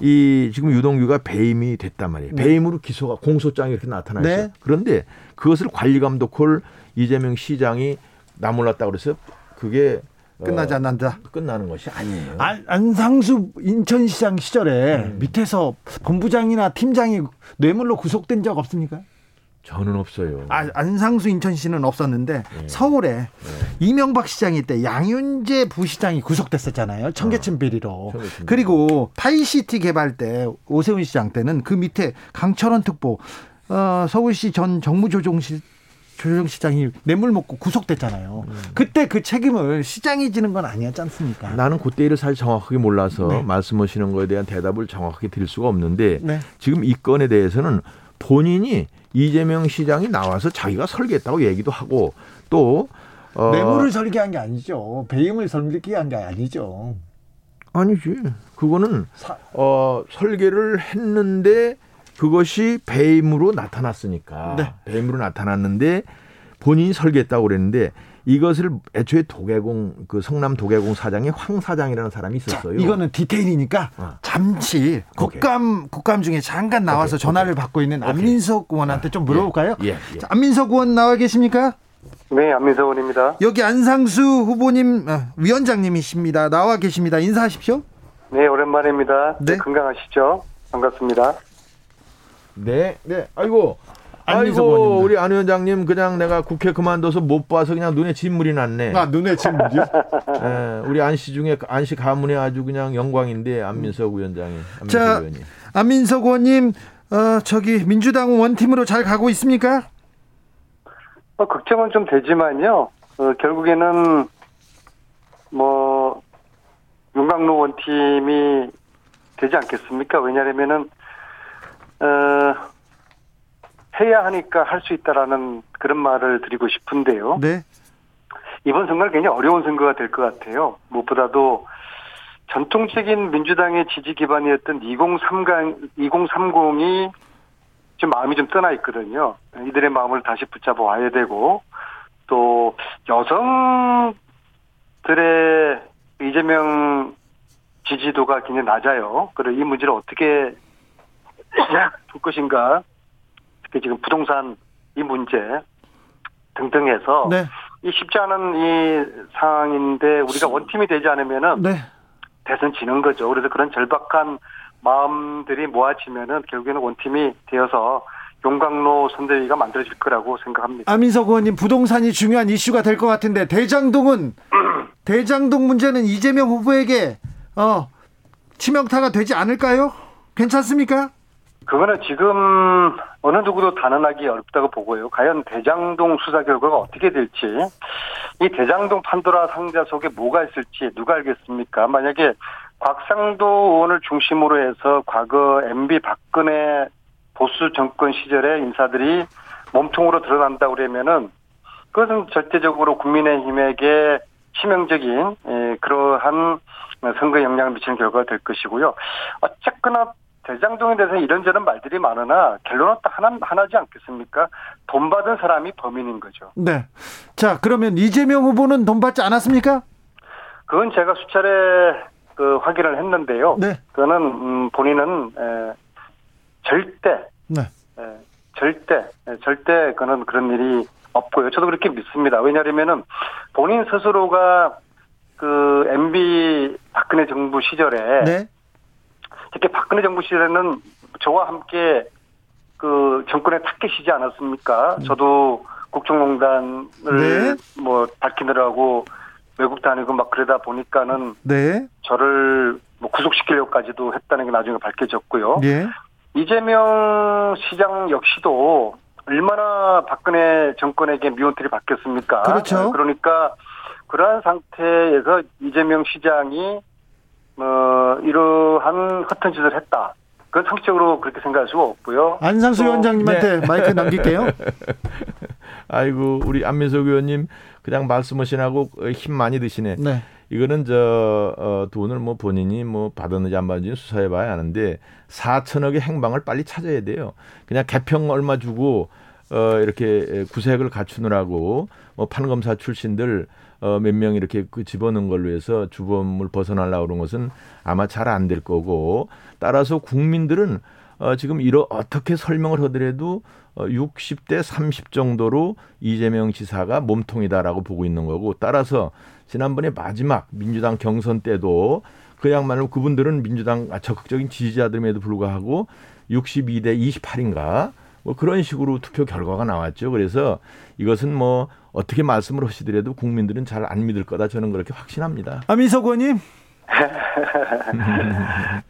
이 지금 유동규가 배임이 됐단 말이에요. 네. 배임으로 기소가 공소장이 이렇게 나타나 있어요. 네. 그런데 그것을 관리감독홀 이재명 시장이 나몰랐다 그래서 그게 끝나지 않는다. 어, 끝나는 것이 아니에요. 안, 안상수 인천시장 시절에 음. 밑에서 본부장이나 팀장이 뇌물로 구속된 적 없습니까? 저는 없어요. 아, 안상수 인천시는 없었는데 네. 서울에 네. 이명박 시장이 때 양윤재 부시장이 구속됐었잖아요. 청계천 어, 비리로. 어, 그리고 파이시티 개발 때 오세훈 시장 때는 그 밑에 강철원 특보 어, 서울시 전 정무조정실 조정 시장이 뇌물 먹고 구속됐잖아요. 음. 그때 그 책임을 시장이 지는 건 아니었지 않습니까? 나는 그때 일을 사실 정확하게 몰라서 네. 말씀하시는 거에 대한 대답을 정확하게 드릴 수가 없는데 네. 지금 이 건에 대해서는 본인이 이재명 시장이 나와서 자기가 설계했다고 얘기도 하고 또 어, 뇌물을 설계한 게 아니죠. 배임을 설계한 게 아니죠. 아니지. 그거는 사... 어, 설계를 했는데 그것이 배임으로 나타났으니까 네. 배임으로 나타났는데 본인이 설계했다고 그랬는데 이것을 애초에 도계공 그 성남 도계공 사장의 황 사장이라는 사람이 있었어요. 자, 이거는 디테일이니까 어. 잠시 국감 국감 중에 잠깐 나와서 오케이. 전화를 오케이. 받고 있는 안민석 의원한테 좀 물어볼까요? 예. 예. 예. 자, 안민석 의원 나와 계십니까? 네, 안민석 의원입니다. 여기 안상수 후보님 어, 위원장님이십니다. 나와 계십니다. 인사하십시오. 네, 오랜만입니다. 네. 건강하시죠? 반갑습니다. 네, 네. 아이고. 아이고 우리 안 위원장님 그냥 내가 국회 그만둬서 못 봐서 그냥 눈에 진물이 났네. 아 눈에 진물이요? 예, 우리 안씨 중에 안씨 가문이 아주 그냥 영광인데 안민석 위원장이. 안민석 자, 의원님. 안민석 의원님 어, 저기 민주당 원팀으로 잘 가고 있습니까? 어, 걱정은 좀 되지만요. 어, 결국에는 뭐 윤광로 원팀이 되지 않겠습니까? 왜냐하면은 어, 해야 하니까 할 수 있다라는 그런 말을 드리고 싶은데요. 네. 이번 선거는 굉장히 어려운 선거가 될 것 같아요. 무엇보다도 전통적인 민주당의 지지 기반이었던 2030, 2030이 좀 마음이 좀 떠나 있거든요. 이들의 마음을 다시 붙잡아 와야 되고, 또 여성들의 이재명 지지도가 굉장히 낮아요. 그리고 이 문제를 어떻게 둘 것인가. 특히 지금 부동산 이 문제 등등 해서 네. 이 쉽지 않은 이 상황인데 우리가 원팀이 되지 않으면은 네. 대선 지는 거죠. 그래서 그런 절박한 마음들이 모아지면은 결국에는 원팀이 되어서 용광로 선대위가 만들어질 거라고 생각합니다. 아민석 의원님 부동산이 중요한 이슈가 될 것 같은데 대장동은 대장동 문제는 이재명 후보에게 어 치명타가 되지 않을까요? 괜찮습니까? 그거는 지금 어느 누구도 단언하기 어렵다고 보고요. 과연 대장동 수사 결과가 어떻게 될지, 이 대장동 판도라 상자 속에 뭐가 있을지 누가 알겠습니까? 만약에 곽상도 의원을 중심으로 해서 과거 MB 박근혜 보수 정권 시절의 인사들이 몸통으로 드러난다 그러면은 그것은 절대적으로 국민의힘에게 치명적인 예, 그러한 선거 영향을 미치는 결과가 될 것이고요. 어쨌거나 대장동에 대해서 이런저런 말들이 많으나 결론은 딱 하나, 하나지 않겠습니까? 돈 받은 사람이 범인인 거죠. 네. 자, 그러면 이재명 후보는 돈 받지 않았습니까? 그건 제가 수차례 그 확인을 했는데요. 네. 그거는, 음, 본인은, 에, 절대, 네. 에, 절대, 에, 절대 그는 그런 일이 없고요. 저도 그렇게 믿습니다. 왜냐하면은 본인 스스로가 그 MB 박근혜 정부 시절에 네. 특히 박근혜 정부 시절에는 저와 함께 그 정권에 탁계시지 않았습니까? 음. 저도 국정농단을 네. 뭐 밝히느라고 외국 다니고 막 그러다 보니까는 네. 저를 뭐 구속시키려고까지도 했다는 게 나중에 밝혀졌고요. 네. 이재명 시장 역시도 얼마나 박근혜 정권에게 미온틀이 바뀌었습니까? 그렇죠. 그러니까 그러한 상태에서 이재명 시장이 어, 이러한 허튼 짓을 했다. 그건 상식적으로 그렇게 생각할 수가 없고요. 안상수 위원장님한테 네. 마이크 남길게요. 아이고 우리 안민석 의원님 그냥 말씀하시라고 힘 많이 드시네. 네. 이거는 저 어, 돈을 뭐 본인이 뭐 받았는지 안 받았는지 수사해 봐야 하는데 4천억의 행방을 빨리 찾아야 돼요. 그냥 개평 얼마 주고 어, 이렇게 구색을 갖추느라고 뭐 판검사 출신들 어, 몇 명 이렇게 그 집어넣은 걸로 해서 주범을 벗어나려고 그런 것은 아마 잘 안 될 거고 따라서 국민들은 어, 지금 이러 어떻게 설명을 하더라도 어, 60대 30 정도로 이재명 지사가 몸통이다라고 보고 있는 거고 따라서 지난번에 마지막 민주당 경선 때도 그야말로 그분들은 민주당 적극적인 지지자들임에도 불구하고 62대 28인가 뭐 그런 식으로 투표 결과가 나왔죠. 그래서 이것은 뭐 어떻게 말씀을 하시더라도 국민들은 잘 안 믿을 거다 저는 그렇게 확신합니다. 아민석 의원님.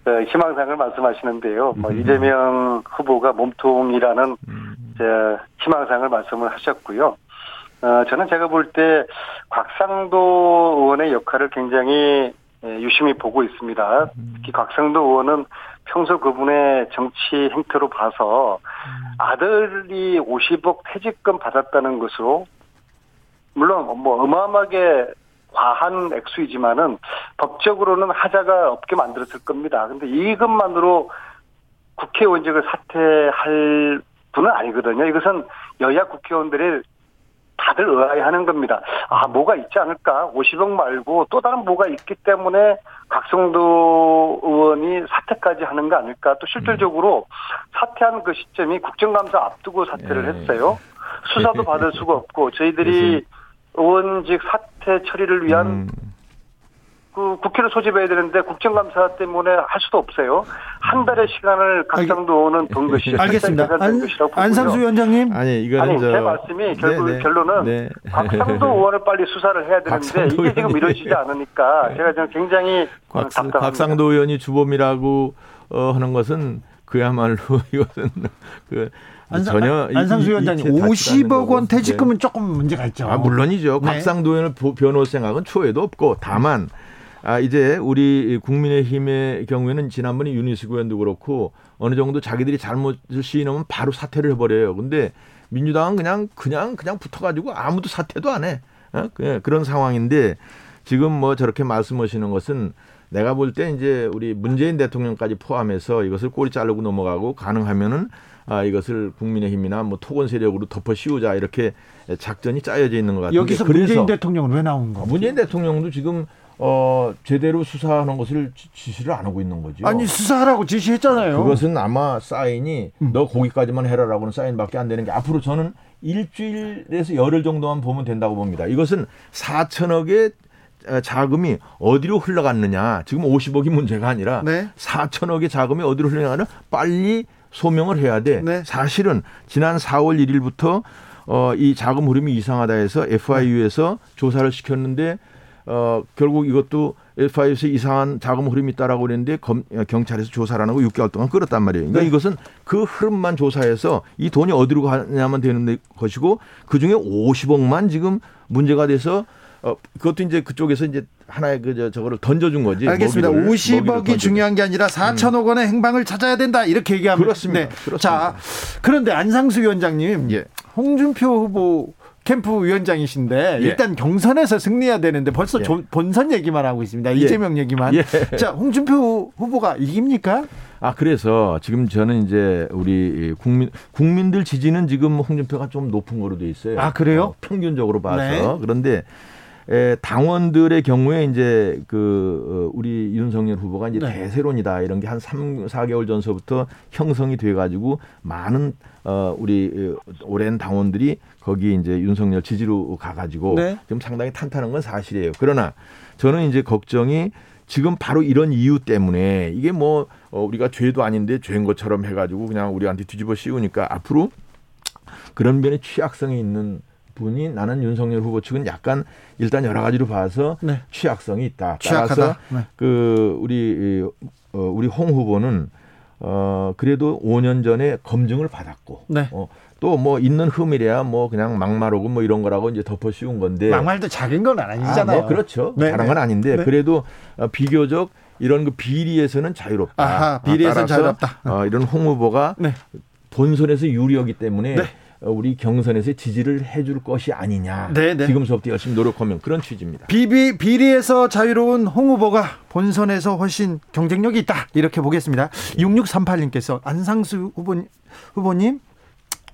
그 희망상을 말씀하시는데요. 뭐 음. 이재명 후보가 몸통이라는 음. 희망상을 말씀을 하셨고요. 어, 저는 제가 볼 때 곽상도 의원의 역할을 굉장히 예, 유심히 보고 있습니다. 특히 곽상도 의원은 평소 그분의 정치 행태로 봐서 아들이 50억 퇴직금 받았다는 것으로 물론 뭐 어마어마하게 과한 액수이지만은 법적으로는 하자가 없게 만들었을 겁니다. 근데 이것만으로 국회의원직을 사퇴할 분은 아니거든요. 이것은 여야 국회의원들의 다들 의아해하는 겁니다. 아 뭐가 있지 않을까? 50억 말고 또 다른 뭐가 있기 때문에 각성도 의원이 사퇴까지 하는 거 아닐까? 또 실질적으로 사퇴한 그 시점이 국정감사 앞두고 사퇴를 네. 했어요. 수사도 받을 수가 없고 저희들이 의원직 사퇴 처리를 위한 음. 그 국회를 소집해야 되는데 국정감사 때문에 할 수도 없어요. 한 달의 시간을 각상도는 돈 것이 알겠습니다. 안, 안상수 위원장님. 아니 이거는 아니, 저... 제 말씀이 결국 네 네. 결론은 네. 각상도 의원을 빨리 수사를 해야 되는데 이게 지금 이루어지지 않으니까 네. 제가 지금 굉장히 곽, 각상도 의원이 주범이라고 어, 하는 것은 그야말로 이것은 그 안상, 전혀 안상수 위원장님 50억 원 퇴직금은 네. 조금 문제가 있죠. 아 물론이죠. 네. 각상도 의원을 변호 생각은 초에도 없고 다만 아, 이제 우리 국민의힘의 경우에는 지난번에 유니스 의원도 그렇고 어느 정도 자기들이 잘못을 시인하면 바로 사퇴를 해버려요. 근데 민주당은 그냥 그냥 그냥 붙어가지고 아무도 사퇴도 안 해. 어? 그런 상황인데 지금 뭐 저렇게 말씀하시는 것은 내가 볼 때 이제 우리 문재인 대통령까지 포함해서 이것을 꼬리 자르고 넘어가고 가능하면은 아, 이것을 국민의힘이나 뭐 토건 세력으로 덮어 씌우자 이렇게 작전이 짜여져 있는 것 같아요. 여기서 문재인 대통령은 왜 나온 거? 문재인 대통령도 지금 어, 제대로 수사하는 것을 지시를 안 하고 있는 거죠. 아니, 수사하라고 지시했잖아요. 그것은 아마 사인이 음. 너 거기까지만 해라라고는 사인밖에 안 되는 게 앞으로 저는 일주일에서 열흘 정도만 보면 된다고 봅니다. 이것은 4천억의 자금이 어디로 흘러갔느냐. 지금 50억이 문제가 아니라 네. 4천억의 자금이 어디로 흘러가느냐 빨리 소명을 해야 돼. 네. 사실은 지난 4월 1일부터 어, 이 자금 흐름이 이상하다 해서 FIU에서 네. 조사를 시켰는데 어, 결국 이것도 FI에서 이상한 자금 흐름이 있다라고 그랬는데 검, 경찰에서 조사를 안 하고 6개월 동안 끌었단 말이에요. 그러니까 네. 이것은 그 흐름만 조사해서 이 돈이 어디로 가냐면 되는 것이고 그 중에 50억만 지금 문제가 돼서 어, 그것도 이제 그쪽에서 이제 하나의 그, 저, 저거를 던져준 거지. 알겠습니다. 먹이를, 50억이 중요한 게 아니라 4천억 원의 행방을 찾아야 된다. 이렇게 얘기하면. 그렇습니다. 네. 그렇습니다. 자, 그런데 안상수 위원장님. 예. 홍준표 후보 캠프 위원장이신데 예. 일단 경선에서 승리해야 되는데 벌써 예. 본선 얘기만 하고 있습니다. 예. 이재명 얘기만. 예. 자, 홍준표 후보가 이깁니까? 아 그래서 지금 저는 이제 우리 국민 국민들 지지는 지금 홍준표가 좀 높은 거로 돼 있어요. 아 그래요? 어, 평균적으로 봐서 네. 그런데 에, 당원들의 경우에 이제 그 어, 우리 윤석열 후보가 이제 네. 대세론이다 이런 게한 3, 4개월 전서부터 형성이 돼 가지고 많은 어 우리 오랜 당원들이 거기 이제 윤석열 지지로 가 가지고 네. 좀 상당히 탄탄한 건 사실이에요. 그러나 저는 이제 걱정이 지금 바로 이런 이유 때문에 이게 뭐 어, 우리가 죄도 아닌데 죄인 것처럼 해가지고 그냥 우리한테 뒤집어 씌우니까 앞으로 그런 면에 취약성이 있는 분이 나는 윤석열 후보 측은 약간 일단 여러 가지로 봐서 네. 취약성이 있다. 따라서 네. 그 우리 어, 우리 홍 후보는 어 그래도 5년 전에 검증을 받았고 네. 어, 또 뭐 있는 흠이래야 뭐 그냥 막말하고 뭐 이런 거라고 이제 덮어 씌운 건데 막말도 작은 건 아니잖아요. 아, 뭐 그렇죠. 네. 잘한 건 아닌데 네. 그래도 어, 비교적 이런 그 비리에서는 자유롭다. 아하, 비리에서는 자유롭다. 어, 이런 홍 후보가 네. 본선에서 유리하기 때문에 네. 어, 우리 경선에서 지지를 해줄 것이 아니냐. 네네. 네. 지금서부터 열심히 노력하면 그런 취지입니다. 비비 비리에서 자유로운 홍 후보가 본선에서 훨씬 경쟁력이 있다. 이렇게 보겠습니다. 6638님께서 안상수 후보, 후보님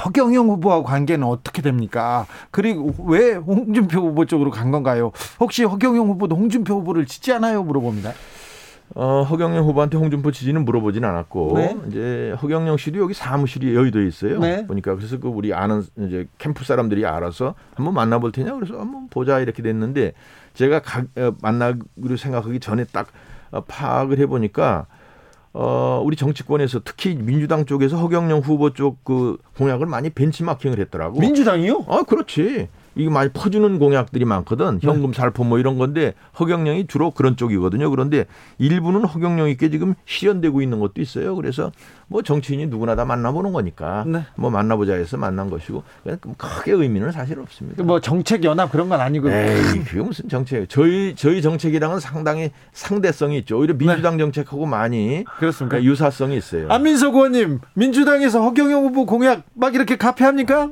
허경영 후보와 관계는 어떻게 됩니까? 그리고 왜 홍준표 후보 쪽으로 간 건가요? 혹시 허경영 후보도 홍준표 후보를 지지하나요? 물어봅니다. 어, 허경영 후보한테 홍준표 지지는 물어보진 않았고 네. 이제 허경영 씨도 여기 사무실이 여의도에 있어요. 네. 보니까 그래서 그 우리 아는 이제 캠프 사람들이 알아서 한번 만나볼 테냐 그래서 한번 보자 이렇게 됐는데 제가 가, 어, 만나기로 생각하기 전에 딱 어, 파악을 해보니까 어, 우리 정치권에서 특히 민주당 쪽에서 허경영 후보 쪽 그 공약을 많이 벤치마킹을 했더라고. 민주당이요? 아, 그렇지. 이게 많이 퍼주는 공약들이 많거든. 네. 현금 살포 뭐 이런 건데 허경영이 주로 그런 쪽이거든요. 그런데 일부는 허경영 있게 지금 실현되고 있는 것도 있어요. 그래서 뭐 정치인이 누구나 다 만나보는 거니까 네. 뭐 만나보자 해서 만난 것이고 크게 의미는 사실 없습니다. 뭐 정책 연합 그런 건 아니고. 에이, 그게 무슨 정책? 저희 저희 정책이랑은 상당히 상대성이 있죠. 오히려 민주당 네. 정책하고 많이 그렇습니까? 유사성이 있어요. 안민석 의원님, 민주당에서 허경영 후보 공약 막 이렇게 카피합니까?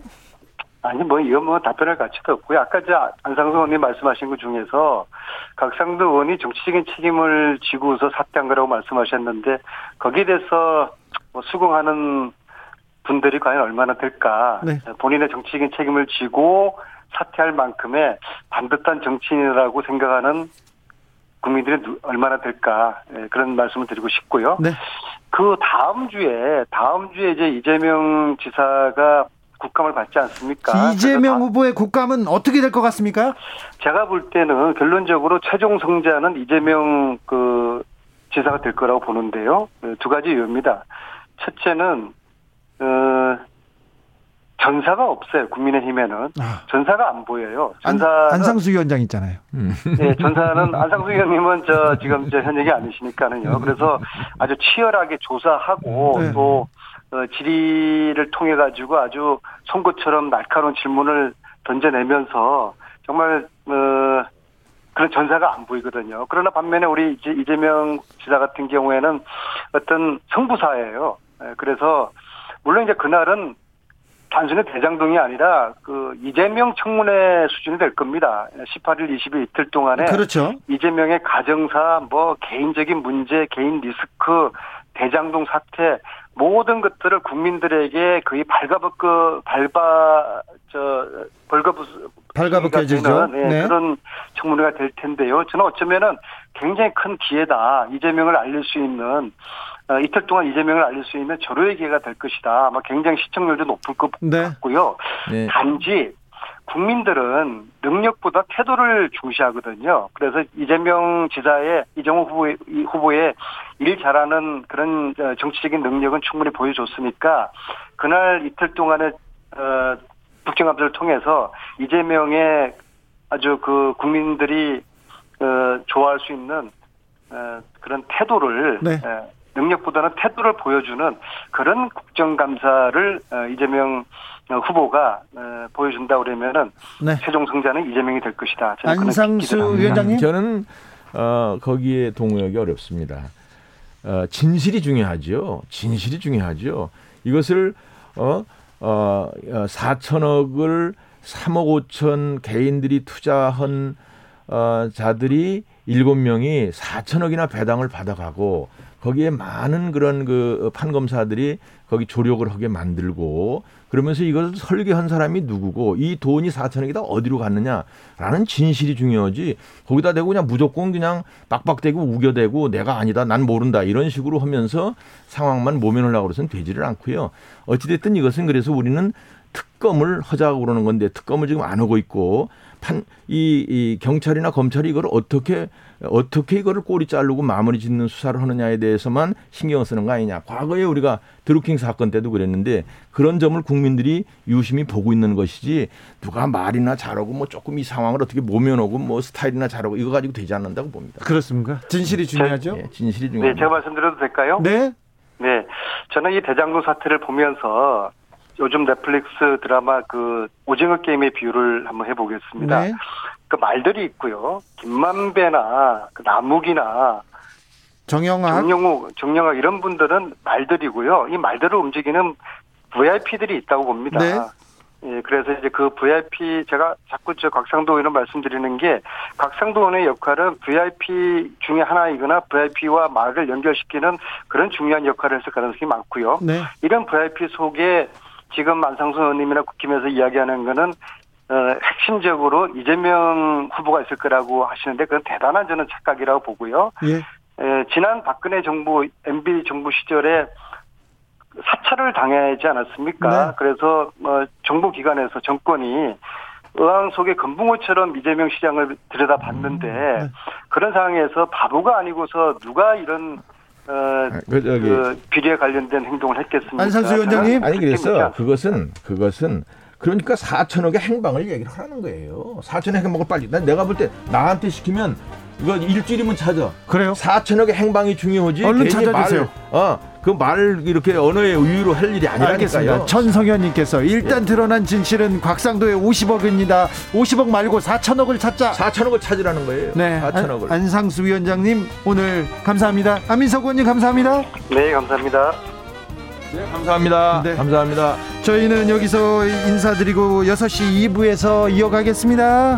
아니 뭐 이거 뭐 답변할 가치도 없고요. 아까 저 안상수 의원님 말씀하신 것 중에서 각상도 의원이 정치적인 책임을 지고서 사퇴한 거라고 말씀하셨는데 거기에 대해서 뭐 수긍하는 분들이 과연 얼마나 될까? 네. 본인의 정치적인 책임을 지고 사퇴할 만큼의 반듯한 정치인이라고 생각하는 국민들이 얼마나 될까 예, 그런 말씀을 드리고 싶고요. 네. 그 다음 주에 다음 주에 이제 이재명 지사가 국감을 받지 않습니까? 이재명 후보의 국감은 어떻게 될 것 같습니까? 제가 볼 때는 결론적으로 최종 성자는 이재명 그 지사가 될 거라고 보는데요. 네, 두 가지 이유입니다. 첫째는 어, 전사가 없어요. 국민의힘에는 아. 전사가 안 보여요. 전사 안, 상수 위원장 있잖아요. 네, 전사는 안상수 위원님은 저 지금 저 현역이 아니시니까는요. 그래서 아주 치열하게 조사하고 네. 또 어, 질의를 통해 가지고 아주 송곳처럼 날카로운 질문을 던져내면서 정말 어, 그런 전사가 안 보이거든요. 그러나 반면에 우리 이재명 지사 같은 경우에는 어떤 성부사예요. 예, 그래서 물론 이제 그날은 단순히 대장동이 아니라 그 이재명 청문회 수준이 될 겁니다. 18일, 20일 이틀 동안에 그렇죠. 이재명의 가정사, 뭐 개인적인 문제, 개인 리스크, 대장동 사태 모든 것들을 국민들에게 거의 발가벗고 발바 저 벌거벗 발가벗겨지죠. 네, 네. 그런 청문회가 될 텐데요. 저는 어쩌면은 굉장히 큰 기회다. 이재명을 알릴 수 있는 어, 이틀 동안 이재명을 알릴 수 있는 절호의 기회가 될 것이다. 아마 굉장히 시청률도 높을 것 네. 같고요. 네. 단지 국민들은 능력보다 태도를 중시하거든요. 그래서 이재명 지사의 이정호 후보의, 후보의 일 잘하는 그런 어, 정치적인 능력은 충분히 보여줬으니까 그날 이틀 동안의 어, 국정감사를 통해서 이재명의 아주 그 국민들이 어, 좋아할 수 있는 어, 그런 태도를 네. 어, 능력보다는 태도를 보여주는 그런 국정감사를 어, 이재명 후보가 어, 보여준다 그러면은 네. 최종 승자는 이재명이 될 것이다. 안상수 위원장님 저는 어, 거기에 동의하기 어렵습니다. 어, 진실이 중요하죠. 진실이 중요하죠. 이것을 어, 어, 4천억을 3억 5천 개인들이 투자한 어, 자들이 7명이 4천억이나 배당을 받아가고 거기에 많은 그런 그 판검사들이 거기 조력을 하게 만들고 그러면서 이걸 설계한 사람이 누구고 이 돈이 4천억이 다 어디로 갔느냐라는 진실이 중요하지. 거기다 대고 그냥 무조건 그냥 빡빡대고 우겨대고 내가 아니다 난 모른다 이런 식으로 하면서 상황만 모면하려고 그래서는 되지를 않고요. 어찌됐든 이것은 그래서 우리는 특검을 하자고 그러는 건데 특검을 지금 안 하고 있고 판, 이, 이 경찰이나 검찰이 이걸 어떻게 어떻게 이거를 꼬리 자르고 마무리 짓는 수사를 하느냐에 대해서만 신경 쓰는 거 아니냐. 과거에 우리가 드루킹 사건 때도 그랬는데 그런 점을 국민들이 유심히 보고 있는 것이지 누가 말이나 잘하고 뭐 조금 이 상황을 어떻게 모면하고 뭐 스타일이나 잘하고 이거 가지고 되지 않는다고 봅니다. 그렇습니까? 진실이 중요하죠? 네, 진실이 중요하죠. 네, 제가 말씀드려도 될까요? 네. 네. 저는 이 대장동 사태를 보면서 요즘 넷플릭스 드라마 그 오징어 게임의 비유를 한번 해보겠습니다. 네. 그 말들이 있고요. 김만배나 그 남욱이나 정영학, 정영욱, 정영학 이런 분들은 말들이고요. 이 말들을 움직이는 VIP들이 있다고 봅니다. 네. 예, 그래서 이제 그 VIP 제가 자꾸 저 곽상도 의원 말씀드리는 게 곽상도 의원의 역할은 VIP 중에 하나이거나 VIP와 말을 연결시키는 그런 중요한 역할을 했을 가능성이 많고요. 네. 이런 VIP 속에 지금 안상수 의원님이나 국힘에서 이야기하는 거는 어, 핵심적으로 이재명 후보가 있을 거라고 하시는데 그건 대단한 저는 착각이라고 보고요. 예. 에, 지난 박근혜 정부 MB 정부 시절에 사찰을 당하지 않았습니까? 네. 그래서 뭐 정부 기관에서 정권이 의왕 속의 금붕어처럼 이재명 시장을 들여다봤는데 네. 그런 상황에서 바보가 아니고서 누가 이런 어, 아, 그, 저기, 그 비리에 관련된 행동을 했겠습니까? 안상수 위원장님 아니 그래서 그것은 그것은 그러니까 4천억의 행방을 얘기를 하는 거예요. 4천억 행방을 빨리. 난 내가 볼 때 나한테 시키면 이거 일주일이면 찾아. 그래요? 4천억의 행방이 중요하지. 얼른 찾아주세요. 말, 어, 그 말 이렇게 언어의 우유로 할 일이 아니라니까요. 천성현님께서 일단 예. 드러난 진실은 곽상도의 50억입니다. 50억 말고 4천억을 찾자. 4천억을 찾으라는 거예요. 네, 4천억을. 안, 상수 위원장님 오늘 감사합니다. 안민석 의원님 감사합니다. 네, 감사합니다. 네, 감사합니다. 네. 감사합니다. 저희는 여기서 인사드리고 6시 2부에서 이어가겠습니다.